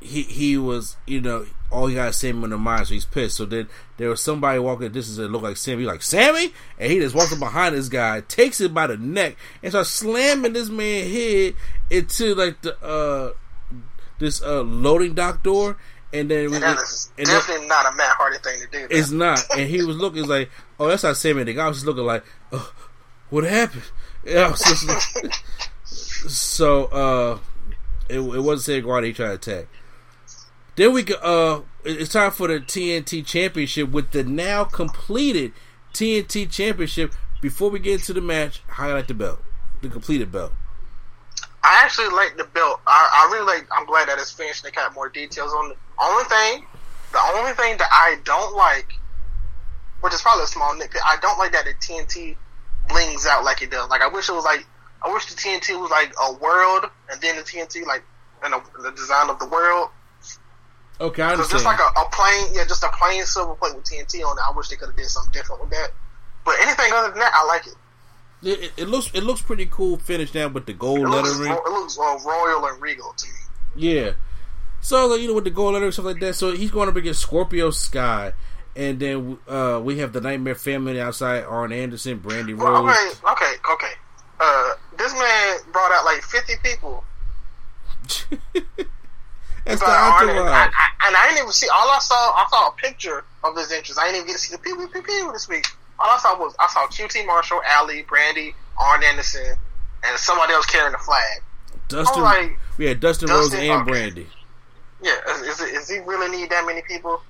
he he was you know all he got Sammy in the mind, so he's pissed. So then there was somebody walking. This is it looked like Sammy, like Sammy, and he just walks up behind this guy, takes it by the neck, and starts slamming this man head into like the uh this uh loading dock door. And then and that is and definitely then, not a Matt Hardy thing to do. It's not. And he was looking like, oh, that's not Sammy. The guy was just looking like, oh, what happened? Yeah, so uh, it, it wasn't Guevara he tried to attack. Then we uh, it's time for the TNT Championship with the now completed TNT Championship. Before we get into the match, highlight the belt, the completed belt. I actually like the belt. I, I really like. I'm glad that it's finished. They got more details on the Only thing, the only thing that I don't like, which is probably a small nitpick, I don't like that the TNT blings out like it does. Like I wish it was like I wish the TNT was like a world, and then the TNT like and the design of the world. Okay, I understand. Just like a, a plain, yeah, just a plain silver plate with TNT on it. I wish they could have did something different with that. But anything other than that, I like it. It, it, it looks it looks pretty cool finished now with the gold it looks, lettering. It looks uh, royal and regal to me. Yeah. So like, you know with the gold lettering stuff like that. So he's going up against Scorpio Sky, and then uh, we have the Nightmare Family outside. Arn Anderson, Brandi Rhodes. Well, okay, okay, okay. Uh, this man brought out like fifty people. That's the entourage. and, I, I, and I didn't even see. All I saw, I saw a picture of this entrance. I didn't even get to see the pew pew pew pew this week. All I saw was I saw QT Marshall, Allie, Brandy, Arn Anderson, and somebody else carrying the flag. Dustin, like, we had Dustin, Dustin- Rose and okay. Brandy. Yeah, is, is, is he really need that many people?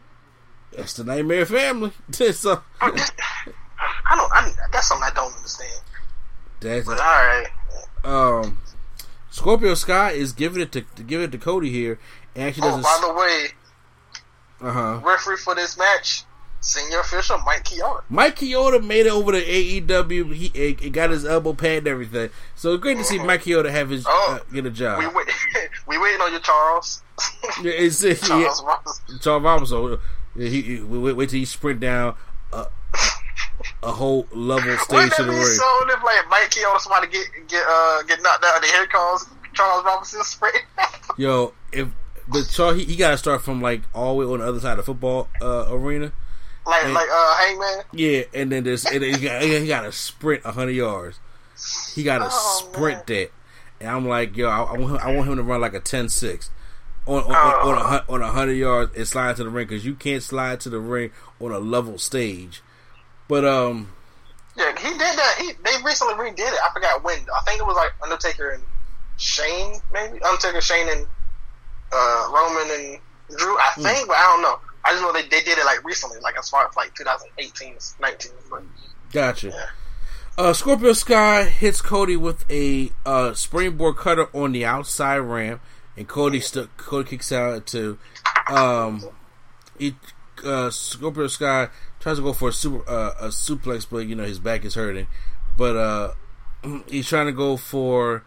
That's the Nightmare Family. so I don't. I, that's something I don't understand. that's But all right, um, Scorpio Sky is giving it to, to give it to Cody here, and actually Oh, does by the way, Uh huh. Referee for this match, senior official Mike Chioda. Mike Chioda made it over to AEW. He, he got his elbow pad and everything. So great to see Mike Chioda have his Oh. uh, get a job. We wait, we waiting on you, Charles. Yeah, it's, Charles yeah. Charles Robinson. He, he wait, wait till he sprint down a, a whole level stage Wouldn't to that the be so if like Mike Chioda somebody get get uh get knocked out and here comes Charles Robinson sprint? Yo, if but Charles he, he got to start from like all the way on the other side of the football uh, arena. like And- like uh Hangman. Yeah, and then there's and then he got he got to sprint hundred yards. He got to Oh, sprint that, and I'm like, yo, I, I want him, I want him to run like a 10-6 on on, Oh. on, a, on a hundred yards and slide to the ring because you can't slide to the ring on a level stage. But um, Yeah, he did that. He they recently redid it. I forgot when. I think it was like Undertaker and Shane, maybe Undertaker, Shane, and uh, Roman and Drew. I Hmm. think, but I don't know. I just know they, they did it like recently, like as far as like 2018, 19. But Gotcha. Uh, Scorpio Sky hits Cody with a uh, springboard cutter on the outside ramp, and Cody st- Cody kicks out to um, he, uh, Scorpio Sky tries to go for a super uh, a suplex, but you know his back is hurting. But uh, he's trying to go for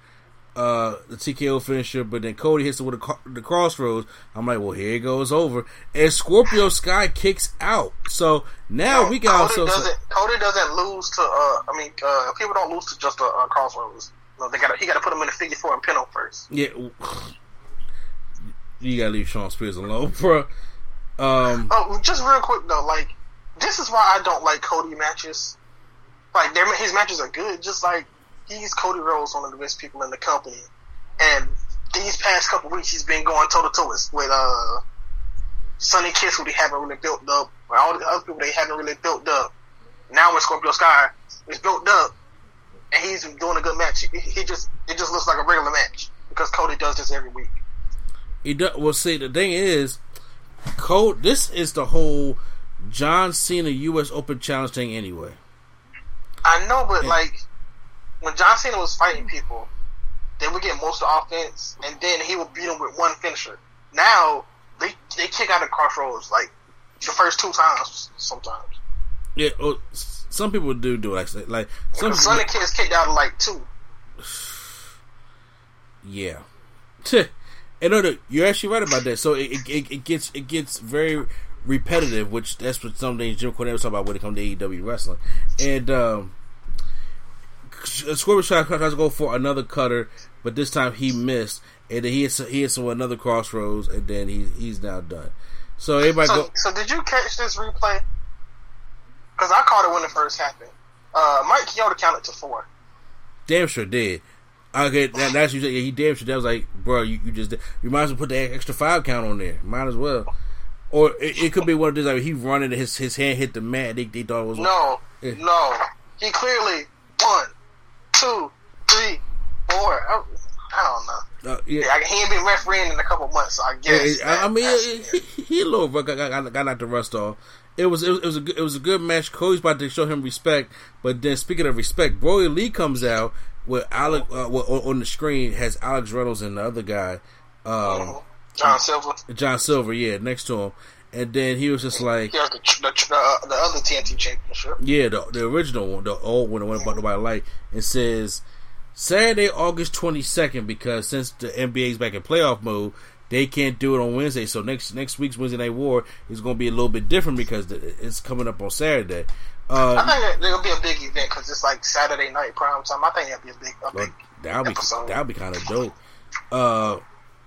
uh, the TKO finisher, but then Cody hits it with a, co- the Cross Rhodes. I'm like, well, here it goes over, and Scorpio Sky kicks out. So now we got Cody ourselves. doesn't. Cody doesn't lose to. Uh, I mean, uh, people don't lose to just a uh, Cross Rhodes. No, they got. He got to put him in the figure four and pin him first. Yeah, you gotta leave Shawn Spears alone, bro. Um, Oh, just real quick though, like this is why I don't like Cody matches. Like his matches are good, just like he's Cody Rhodes, one of the best people in the company, and these past couple weeks he's been going toe to toe with uh Sonny Kiss, who they haven't really built up, or all the other people they haven't really built up. Now with Scorpio Sky, it's built up, and he's doing a good match. He, he just it just looks like a regular match because Cody does this every week. He does. Well, see, the thing is, Code. This is the whole John Cena U.S. Open Challenge thing, anyway. I know, but like when John Cena was fighting people, they would get most of the offense, and then he would beat them with one finisher. Now they they kick out of Cross Rhodes like the first two times sometimes. Yeah, well, some people do do it like like some. Sonny Kiss kicked out of like two. Yeah. and no, no, you're actually right about that. So it, it, it gets it gets very repetitive, which that's what some things Jim Cornette was talking about when it comes to AEW wrestling. And um, Scorpio tries to go for another cutter, but this time he missed, and then he hits he hits another Cross Rhodes, and then he he's now done. So everybody So, go. so did you catch this replay? Because I caught it when it first happened. Uh, Mike Chioda counted to four. Damn sure did. Okay, that, that's you said. Yeah, he damn sure. That was like, bro, you, you just you might as well put the extra five count on there. Might as well. Or it, it could be one of those like he running his his hand hit the mat. They, they thought it was No, Yeah. no. He clearly one, two, three, four. I, I don't know. Uh, yeah. Yeah, he ain't been refereeing in a couple months, so I Yeah, guess. I, mean, he, he, he a little got, got, got knocked the rust off. It was, it was it was a good, it was a good match. Cody's about to show him respect, but then speaking of respect, Brodie Lee comes out with Alex uh, well, on, the screen has Alex Reynolds and the other guy, um, John Silver. John Silver, yeah, next to him, and then he was just like, He the the, the, uh, the other TNT championship. Yeah, the the original one, the old one, the one about nobody like. It says Saturday, August twenty second, because since the NBA's back in playoff mode, they can't do it on Wednesday. So next next week's Wednesday Night War is going to be a little bit different because the- it's coming up on Saturday. I Uh, think that there'll be a big event because it's like Saturday night prime time. I think that'll be a big, a big. that'll be episode. that'll be kind of dope. Uh,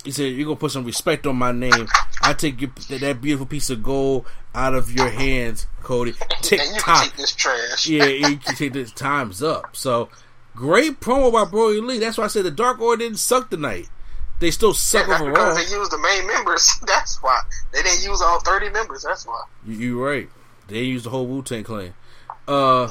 he said, "You're gonna put some respect on my name. I take your, that beautiful piece of gold out of your hands, Cody. Tick and you can tock. take this trash. yeah, you can say this time's up. So great promo by Brodie Lee. That's why I said the Dark Order didn't suck tonight. They still suck That's overall. because they used the main members. That's why they didn't use all thirty members. That's why. You, you right. They used the whole Wu Tang Clan. Uh,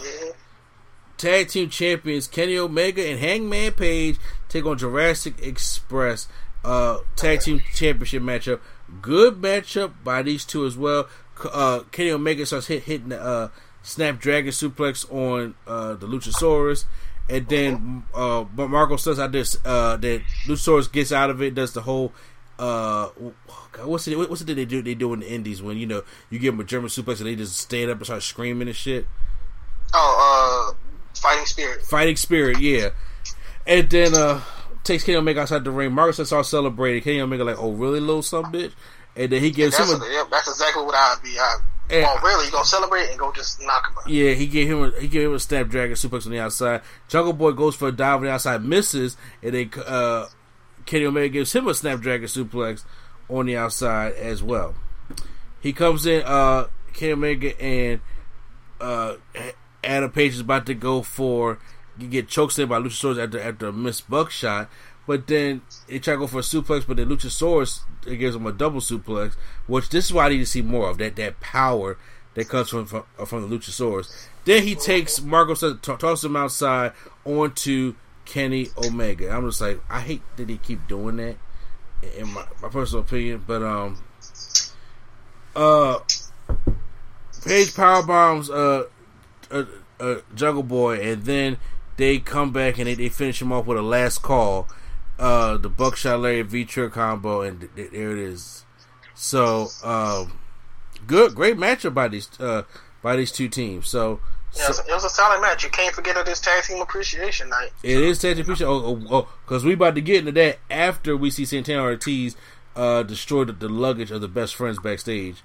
tag team champions Kenny Omega and Hangman Page take on Jurassic Express. Uh, tag team championship matchup. Good matchup by these two as well. Uh, Kenny Omega starts hit, hitting the uh, Snapdragon suplex on uh, the Luchasaurus. And then uh, but Marko says I just uh, that Luchasaurus gets out of it, does the whole uh, God, what's it? What's it that they do? They do in the Indies when you know you give them a German suplex and they just stand up and start screaming and shit. Oh, uh, fighting spirit. Fighting spirit, yeah. And then uh takes Kenny Omega outside the ring. Marcus starts all celebrating. Kenny Omega like, oh really, little some bitch. And then he gives That's, him a, yeah, that's exactly what I'd be. I, And- well, really, you gonna celebrate and go just knock him out. Yeah, he gave him a he gave him a snapdragon suplex on the outside. Jungle Boy goes for a dive on the outside, misses, and then uh, Kenny Omega gives him a snapdragon suplex on the outside as well. He comes in, uh, Kenny Omega and uh, Adam Page is about to go for you get choked in by Luchasaurus after after a missed buckshot, but then they try to go for a suplex, but then Luchasaurus it gives him a double suplex, which this is why I need to see more of that that power that comes from from, from the Luchasaurus. Then he takes Marko, t- tosses him outside onto Kenny Omega. I'm just like, I hate that he keep doing that, in my, my personal opinion. But um, uh, Page power bombs uh, uh, uh Jungle Boy, and then they come back and they, they finish him off with a last call, uh, the Buckshot Lariat V-Trigger combo, and th- th- there it is. So, um, good, great matchup by these uh by these two teams. So. Yeah, it, was, it was a solid match. You can't forget of this tag team appreciation night. It is tag team appreciation. Oh, oh, oh, because we about to get into that after we see Santana Ortiz uh, destroy the, the luggage of the best friends backstage.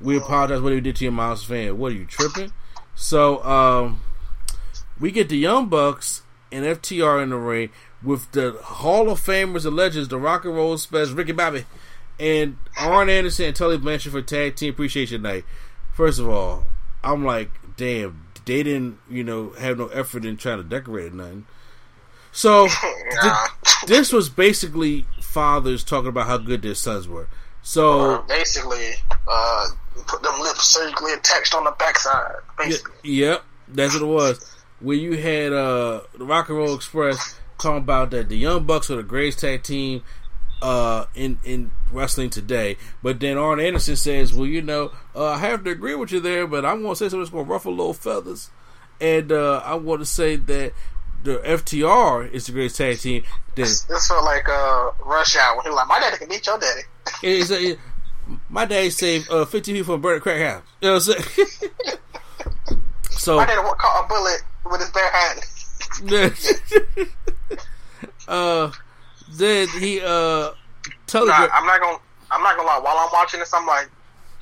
We apologize what we did to your mom's fan. What are you tripping? So um, we get the Young Bucks and FTR in the ring with the Hall of Famers and legends, the Rock and Roll Special, Ricky Bobby, and Arn Anderson and Tully Blanchard for Tag Team Appreciation Night. First of all, I'm like, damn, they didn't, you know, have no effort in trying to decorate or nothing. So th- this was basically fathers talking about how good their sons were. So basically, uh, put them lips surgically attached on the backside. Basically, Yep, that's what it was. Where you had uh, the Rock and Roll Express talking about that the Young Bucks are the greatest tag team uh, in in wrestling today, but then Arn Anderson says, "Well, you know, uh, I have to agree with you there, but I'm going to say something that's going to ruffle little feathers, and uh, I want to say that the FTR is the greatest tag team." Then this felt like uh, Rush Hour when he was like, "My daddy can beat your daddy." My dad saved uh, 50 people from burning crack house. You know what I'm saying? so My daddy caught a bullet with his bare hand. uh, then he uh, tell Nah, I'm not gonna. I'm not gonna lie. While I'm watching this, I'm like,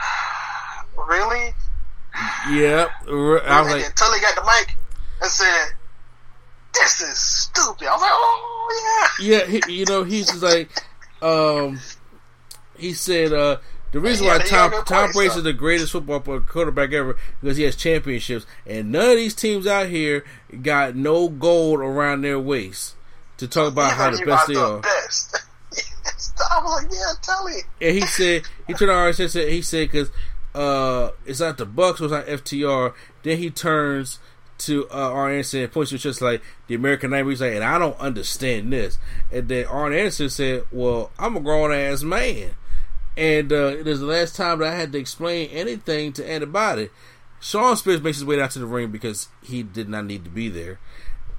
really? yeah. r- I was like, Tully got the mic and said, "This is stupid." I was like, "Oh yeah, he, you know, he's just like, um, he said, uh, the reason why Tom Tom Brady is the greatest football quarterback ever because he has championships, and none of these teams out here got no gold around their waist to talk about how the best they the are. best." I was like, "Yeah, Tully." And he said he turned around and said he said because uh, it's not the Bucks, it's not FTR. Then he turns to uh, Arn Anderson and points to just like the American Nightmare. He's like, and I don't understand this. And then Arn Anderson said, "Well, I'm a grown ass man, and uh, it is the last time that I had to explain anything to anybody." Shawn Spears makes his way down to the ring because he did not need to be there.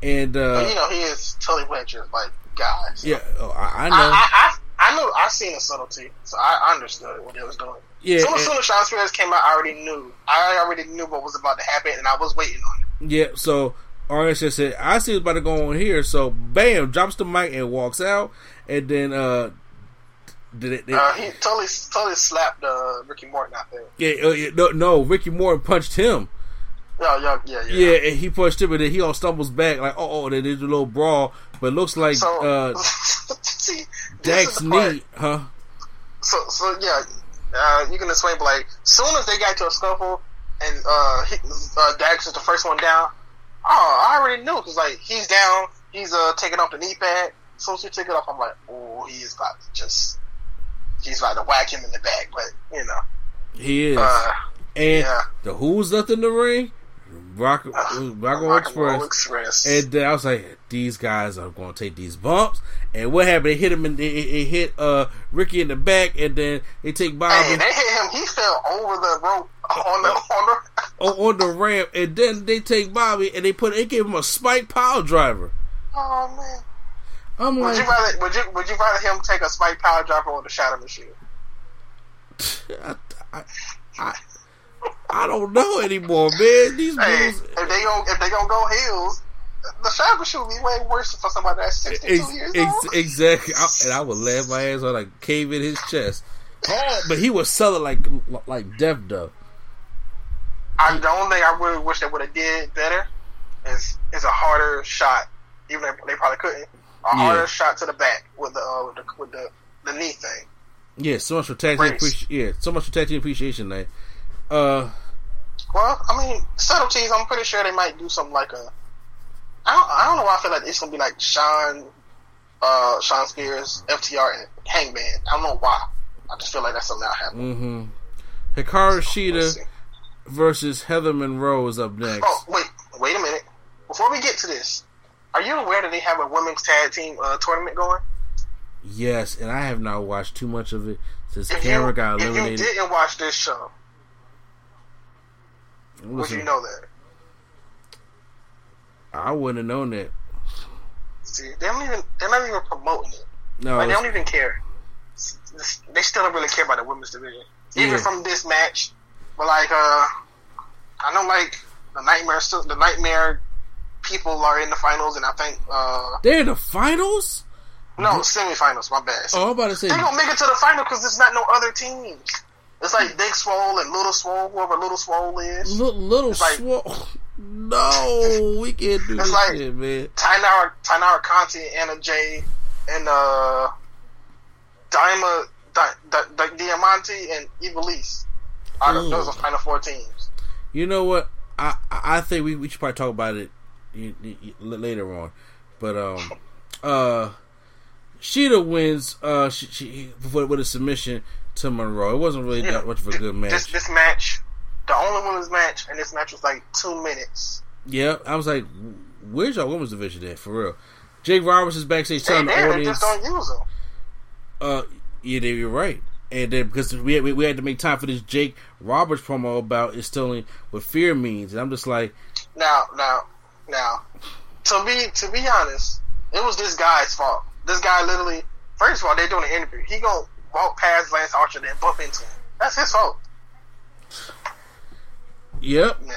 And uh, you know, he is Tully Blanchard, like guys. so. yeah, oh, I, I know. I, I, I, knew. I seen the subtlety, so I understood what they was doing. Yeah, So as soon as Shawn Spears came out, I already knew. I already knew what was about to happen, and I was waiting on it. Yeah, so just said, I see what's about to go on here. So, bam, drops the mic and walks out. And then, uh, did it, Uh, he totally, totally slapped uh, Ricky Morton out there. yeah, uh, yeah, no, no, Ricky Morton punched him. Yeah, yeah, yeah, yeah. Yeah, and he punched him, and then he all stumbles back, like, oh, oh, then there's a little brawl. But it looks like So, uh, see, this is Dax the part- knee, huh? So, so yeah, uh, you can explain, but like, soon as they got to a scuffle, and uh, he, uh, Dax is the first one down. Oh, I already knew because like he's down, he's uh taking off the knee pad. Soon as he took it off, I'm like, oh, he is about to just, he's about to whack him in the back. But you know, He is. Uh, and yeah. the Who's left in the ring? Rock, Rock, Rock and and Express. Express. And then I was like, these guys are going to take these bumps. And what happened? They hit him, and they hit uh, Ricky in the back, and then they take Bobby Hey, they hit him. He fell over the rope on the on the. on, on the ramp, and then they take Bobby and they put they gave him a spike pile driver. Oh man. I'm Would like, you rather would you would you rather him take a spike power dropper or the Shatter Machine? I, I, I, I don't know anymore, man. These Hey, dudes. if they go if they gonna go heels, the Shatter Machine will be way worse for somebody that's sixty two Ex- years ex- old. exactly, I, and I would laugh my ass on like cave in his chest. Oh, but he was selling like like death though. I, the only thing I really wish they would have did better is is a harder shot. Even if they probably couldn't, a Yeah. harder shot to the back with the uh, with the, with the the knee thing. Yeah, so much for tag team appreci- Yeah, so much for team appreciation night. Uh, Well, I mean, subtleties. I'm pretty sure they might do something like a. I don't, I don't know why I feel like it's gonna be like Sean, uh, Shawn Spears, FTR, and Hangman. I don't know why. I just feel like that's something that'll happen. mm-hmm. Hikaru. Shida versus Heather Monroe is up next. Oh wait, wait a minute. Before we get to this, are you aware that they have a women's tag team uh, tournament going? Yes, and I have not watched too much of it since If you, got if you eliminated. didn't watch this show, would you know that? I wouldn't have known that. See, they don't even they're not even promoting it. No, like, they don't even care. They still don't really care about the women's division, even Yeah. from this match. But like, uh, I know like the nightmare, the nightmare people are in the finals, and I think uh, they're in the finals. no semifinals. My bad. Oh, I'm about to say. They gonna make it to the final because there's not no other teams. It's like Big Swole and Little Swole, whoever Little Swole is. Little, little It's like- swole. No, we can't do It's this like- shit, man. Tainara, Taynara Conti, Anna Jay, and uh, Daima, Di, Di, Di, Diamante, and Ivelisse. Are those are final four teams. You know what? I I I think we, we should probably talk about it y- y- y- later on. But um, uh, Shida wins. Uh, she, she with, with a submission to Monroe. It wasn't really You that much of a good match. This this match, the only women's match, and this match was like two minutes. Yeah, I was like, where's your women's division at for real? Jake Roberts is backstage telling the there, they audience, just don't use them. uh, yeah, they- you're right. And then because we, we we had to make time for this Jake Roberts promo about instilling what fear means, and I'm just like, Now, now, now, to be to be honest, it was this guy's fault. This guy literally, first of all, they're doing an interview. He gonna walk past Lance Archer and bump into him. That's his fault, yep, man.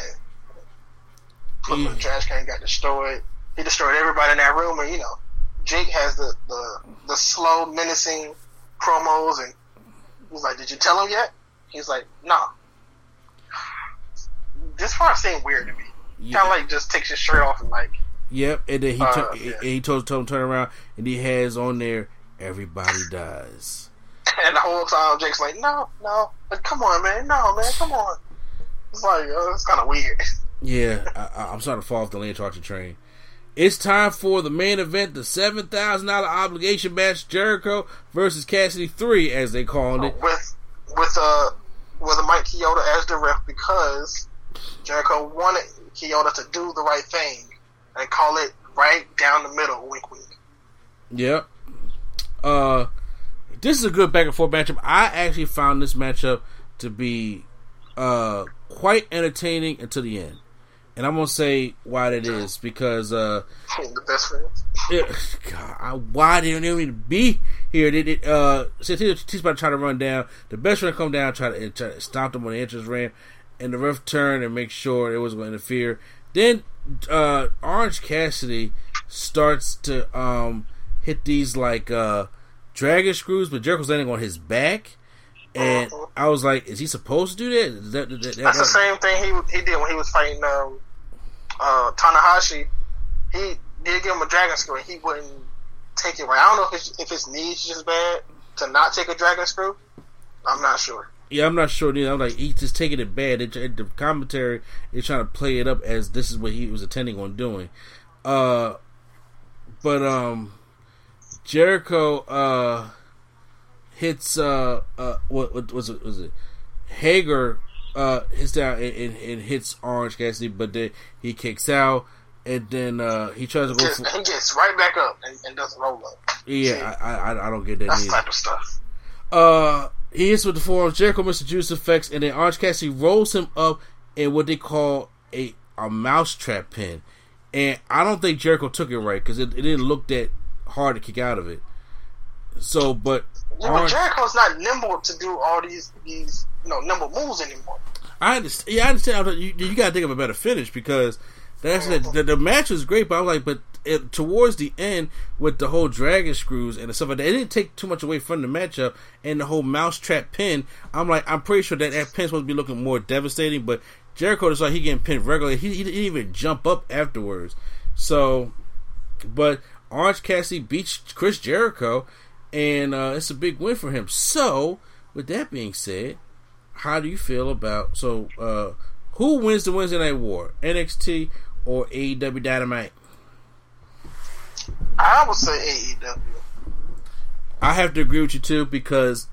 Put the trash can got destroyed. He destroyed everybody in that room, and you know, Jake has the the, the slow, menacing promos, and he's like, "Did you tell him yet?" He's like, "No." This part seemed weird to me. Yeah. Kind of like just takes his shirt off and like. Yep, and then he Uh, yeah. and he told told him turn around, and he has on there everybody dies. And the whole time, Jake's like, "No, no, but come on, man, no, man, come on." It's like uh, it's kind of weird. Yeah, I, I'm starting to fall off the Lance Archer train. It's time for the main event, the seven thousand dollar obligation match: Jericho versus Cassidy three, as they called it. with with uh with a Mike Chioda as the ref because Jericho wanted Chioda to do the right thing and call it right down the middle, wink, wink. Yep. Uh, this is a good back and forth matchup. I actually found this matchup to be uh quite entertaining until the end, and I'm gonna say why that is because uh. the best friends. God, I, why they don't even be here? They, they, uh, since he's about to try to run down, the best friend come down, try to, try to stop them on the entrance ramp, and the ref turn and make sure it wasn't going to interfere. Then uh, Orange Cassidy starts to um, hit these like uh, dragon screws, but Jericho's landing on his back, and I was like, is he supposed to do that? Is that, that, that- That's the same thing he he did when he was fighting um, uh, Tanahashi. He did give him a dragon screw, and he wouldn't take it right. I don't know if his, if his knees just bad to not take a dragon screw. I'm not sure. Yeah, I'm not sure. Neither. I'm like, he's just taking it bad. It, it- the commentary is trying to play it up as this is what he was intending on doing. Uh, but um, Jericho uh hits uh uh what, what was it was it Hager uh hits down and, and, and hits Orange Cassidy, but then he kicks out. And then uh, he tries to go for he gets right back up and, and doesn't roll up. yeah. I, I I don't get that That's either. type of stuff. Uh, he hits with the forearms. Jericho Mr. Juice effects, and then Orange Cassidy rolls him up in what they call a a mousetrap pin. And I don't think Jericho took it right because it, it didn't look that hard to kick out of it. So, but Yeah, but Orange, Jericho's not nimble to do all these these you know nimble moves anymore. I understand. Yeah, I understand. You, you got to think of a better finish because that's the, the, the match was great. But I was like, but it, towards the end with the whole dragon screws and stuff like that, it didn't take too much away from the matchup and the whole mousetrap pin. I'm like, I'm pretty sure that that pin's supposed to be looking more devastating, but Jericho is like he getting pinned regularly. He, he didn't even jump up afterwards. So, but Orange Cassidy beats Chris Jericho, and uh, it's a big win for him. So, with that being said, how do you feel about so uh who wins the Wednesday Night War, NXT or AEW Dynamite? I would say AEW. I have to agree with you too because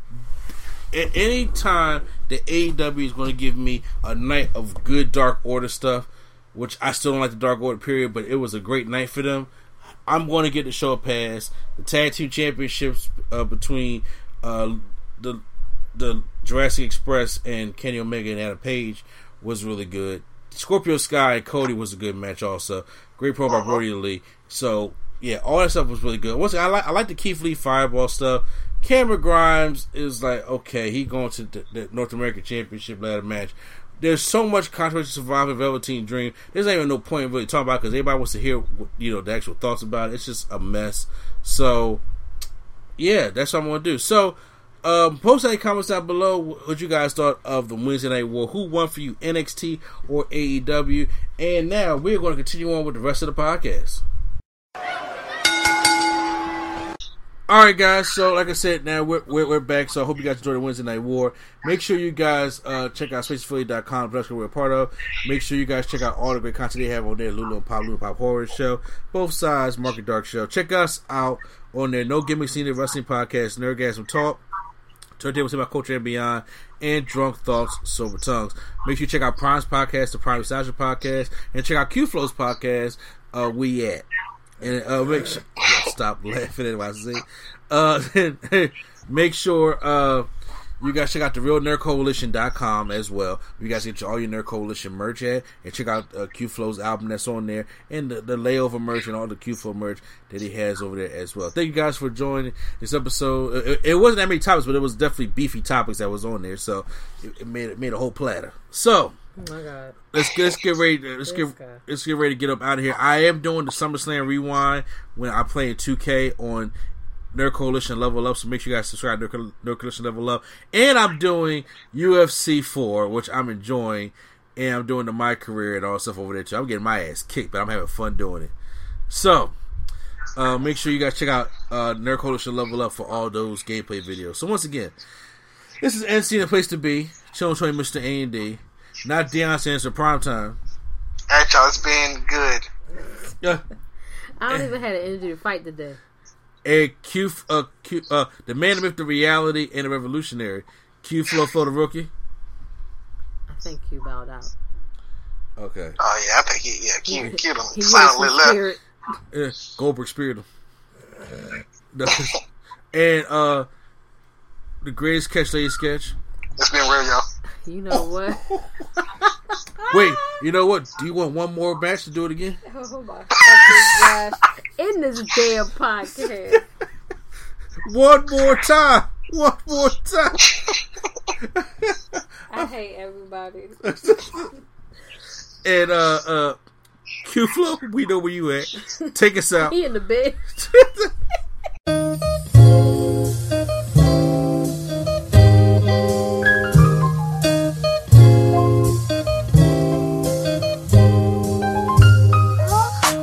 at any time the AEW is going to give me a night of good Dark Order stuff, which I still don't like the Dark Order period, but it was a great night for them. I'm going to get the show a pass. The tag team championships uh, between uh, the the Jurassic Express and Kenny Omega and Adam Page was really good. Scorpio Sky and Cody was a good match also. Great pro by Brodie Lee. So yeah, all that stuff was really good. Once I like I like the Keith Lee Fireball stuff. Cameron Grimes is like okay, he going to the, the North American Championship ladder match. There's so much controversy surviving Velveteen Dream. There's not even no point in really talking about because everybody wants to hear you know the actual thoughts about it. It's just a mess. So yeah, that's what I'm gonna do. So um, post any comments down below what you guys thought of the Wednesday Night War. Who won for you, NXT or AEW? And now we're going to continue on with the rest of the podcast. All right, guys. So, like I said, now we're, we're, we're back. So, I hope you guys enjoyed the Wednesday Night War. Make sure you guys uh, check out SpaceAffiliate.com. That's what we're a part of. Make sure you guys check out all the great content they have on there. Lulu and Pop, Lulu Pop Horror Show. Both sides, Market Dark Show. Check us out on there. No Gimmicks Needed Wrestling Podcast, Nerdgasm Talk. Turntable about culture and beyond, and drunk thoughts, sober tongues. Make sure you check out Prime's podcast, the Prime Nostalgia podcast, and check out Q Flow's podcast. Uh, we at and uh, make sure stop laughing at what. Uh, make sure uh, you guys check out the realnerdcoalition.com as well. You guys get all your Nerd Coalition merch at, and check out uh, Q Flow's album that's on there, and the, the layover merch and all the Q Flow merch that he has over there as well. Thank you guys for joining this episode. It, it wasn't that many topics, but it was definitely beefy topics that was on there, so it, it made it made a whole platter. So. Oh my god. Let's get, let's get ready. To, let's This get guy. let's get ready to get up out of here. I am doing the SummerSlam rewind when I play in 2K on Nerd Coalition Level Up. So make sure you guys subscribe to Nerd, Nerd Coalition Level Up. And I'm doing UFC 4, which I'm enjoying. And I'm doing the My Career and all stuff over there too. I'm getting my ass kicked, but I'm having fun doing it. So uh, make sure you guys check out uh, Nerd Coalition Level Up for all those gameplay videos. So once again, this is NC the place to be. Chilling Tony Mr. A and D. Not Deion Sanders for prime time. Alright, y'all, it's been good. Yeah. I don't even have the energy to fight today. And Q, uh, Q, uh, the man with the reality and the revolutionary. Q Flow for the rookie. I think Q bowed out. Okay. Oh yeah, I think he yeah, Q killed him. He Silently was left. spirit. Yeah, Goldberg speared him. and uh, the greatest catch lady sketch. It's been real, y'all. You know what? Wait, you know what? Do you want one more match to do it again? oh my fucking gosh. In this damn podcast. One more time. One more time. I hate everybody. And uh, uh, Q Flow, we know where you at. Take us out. He in the bed.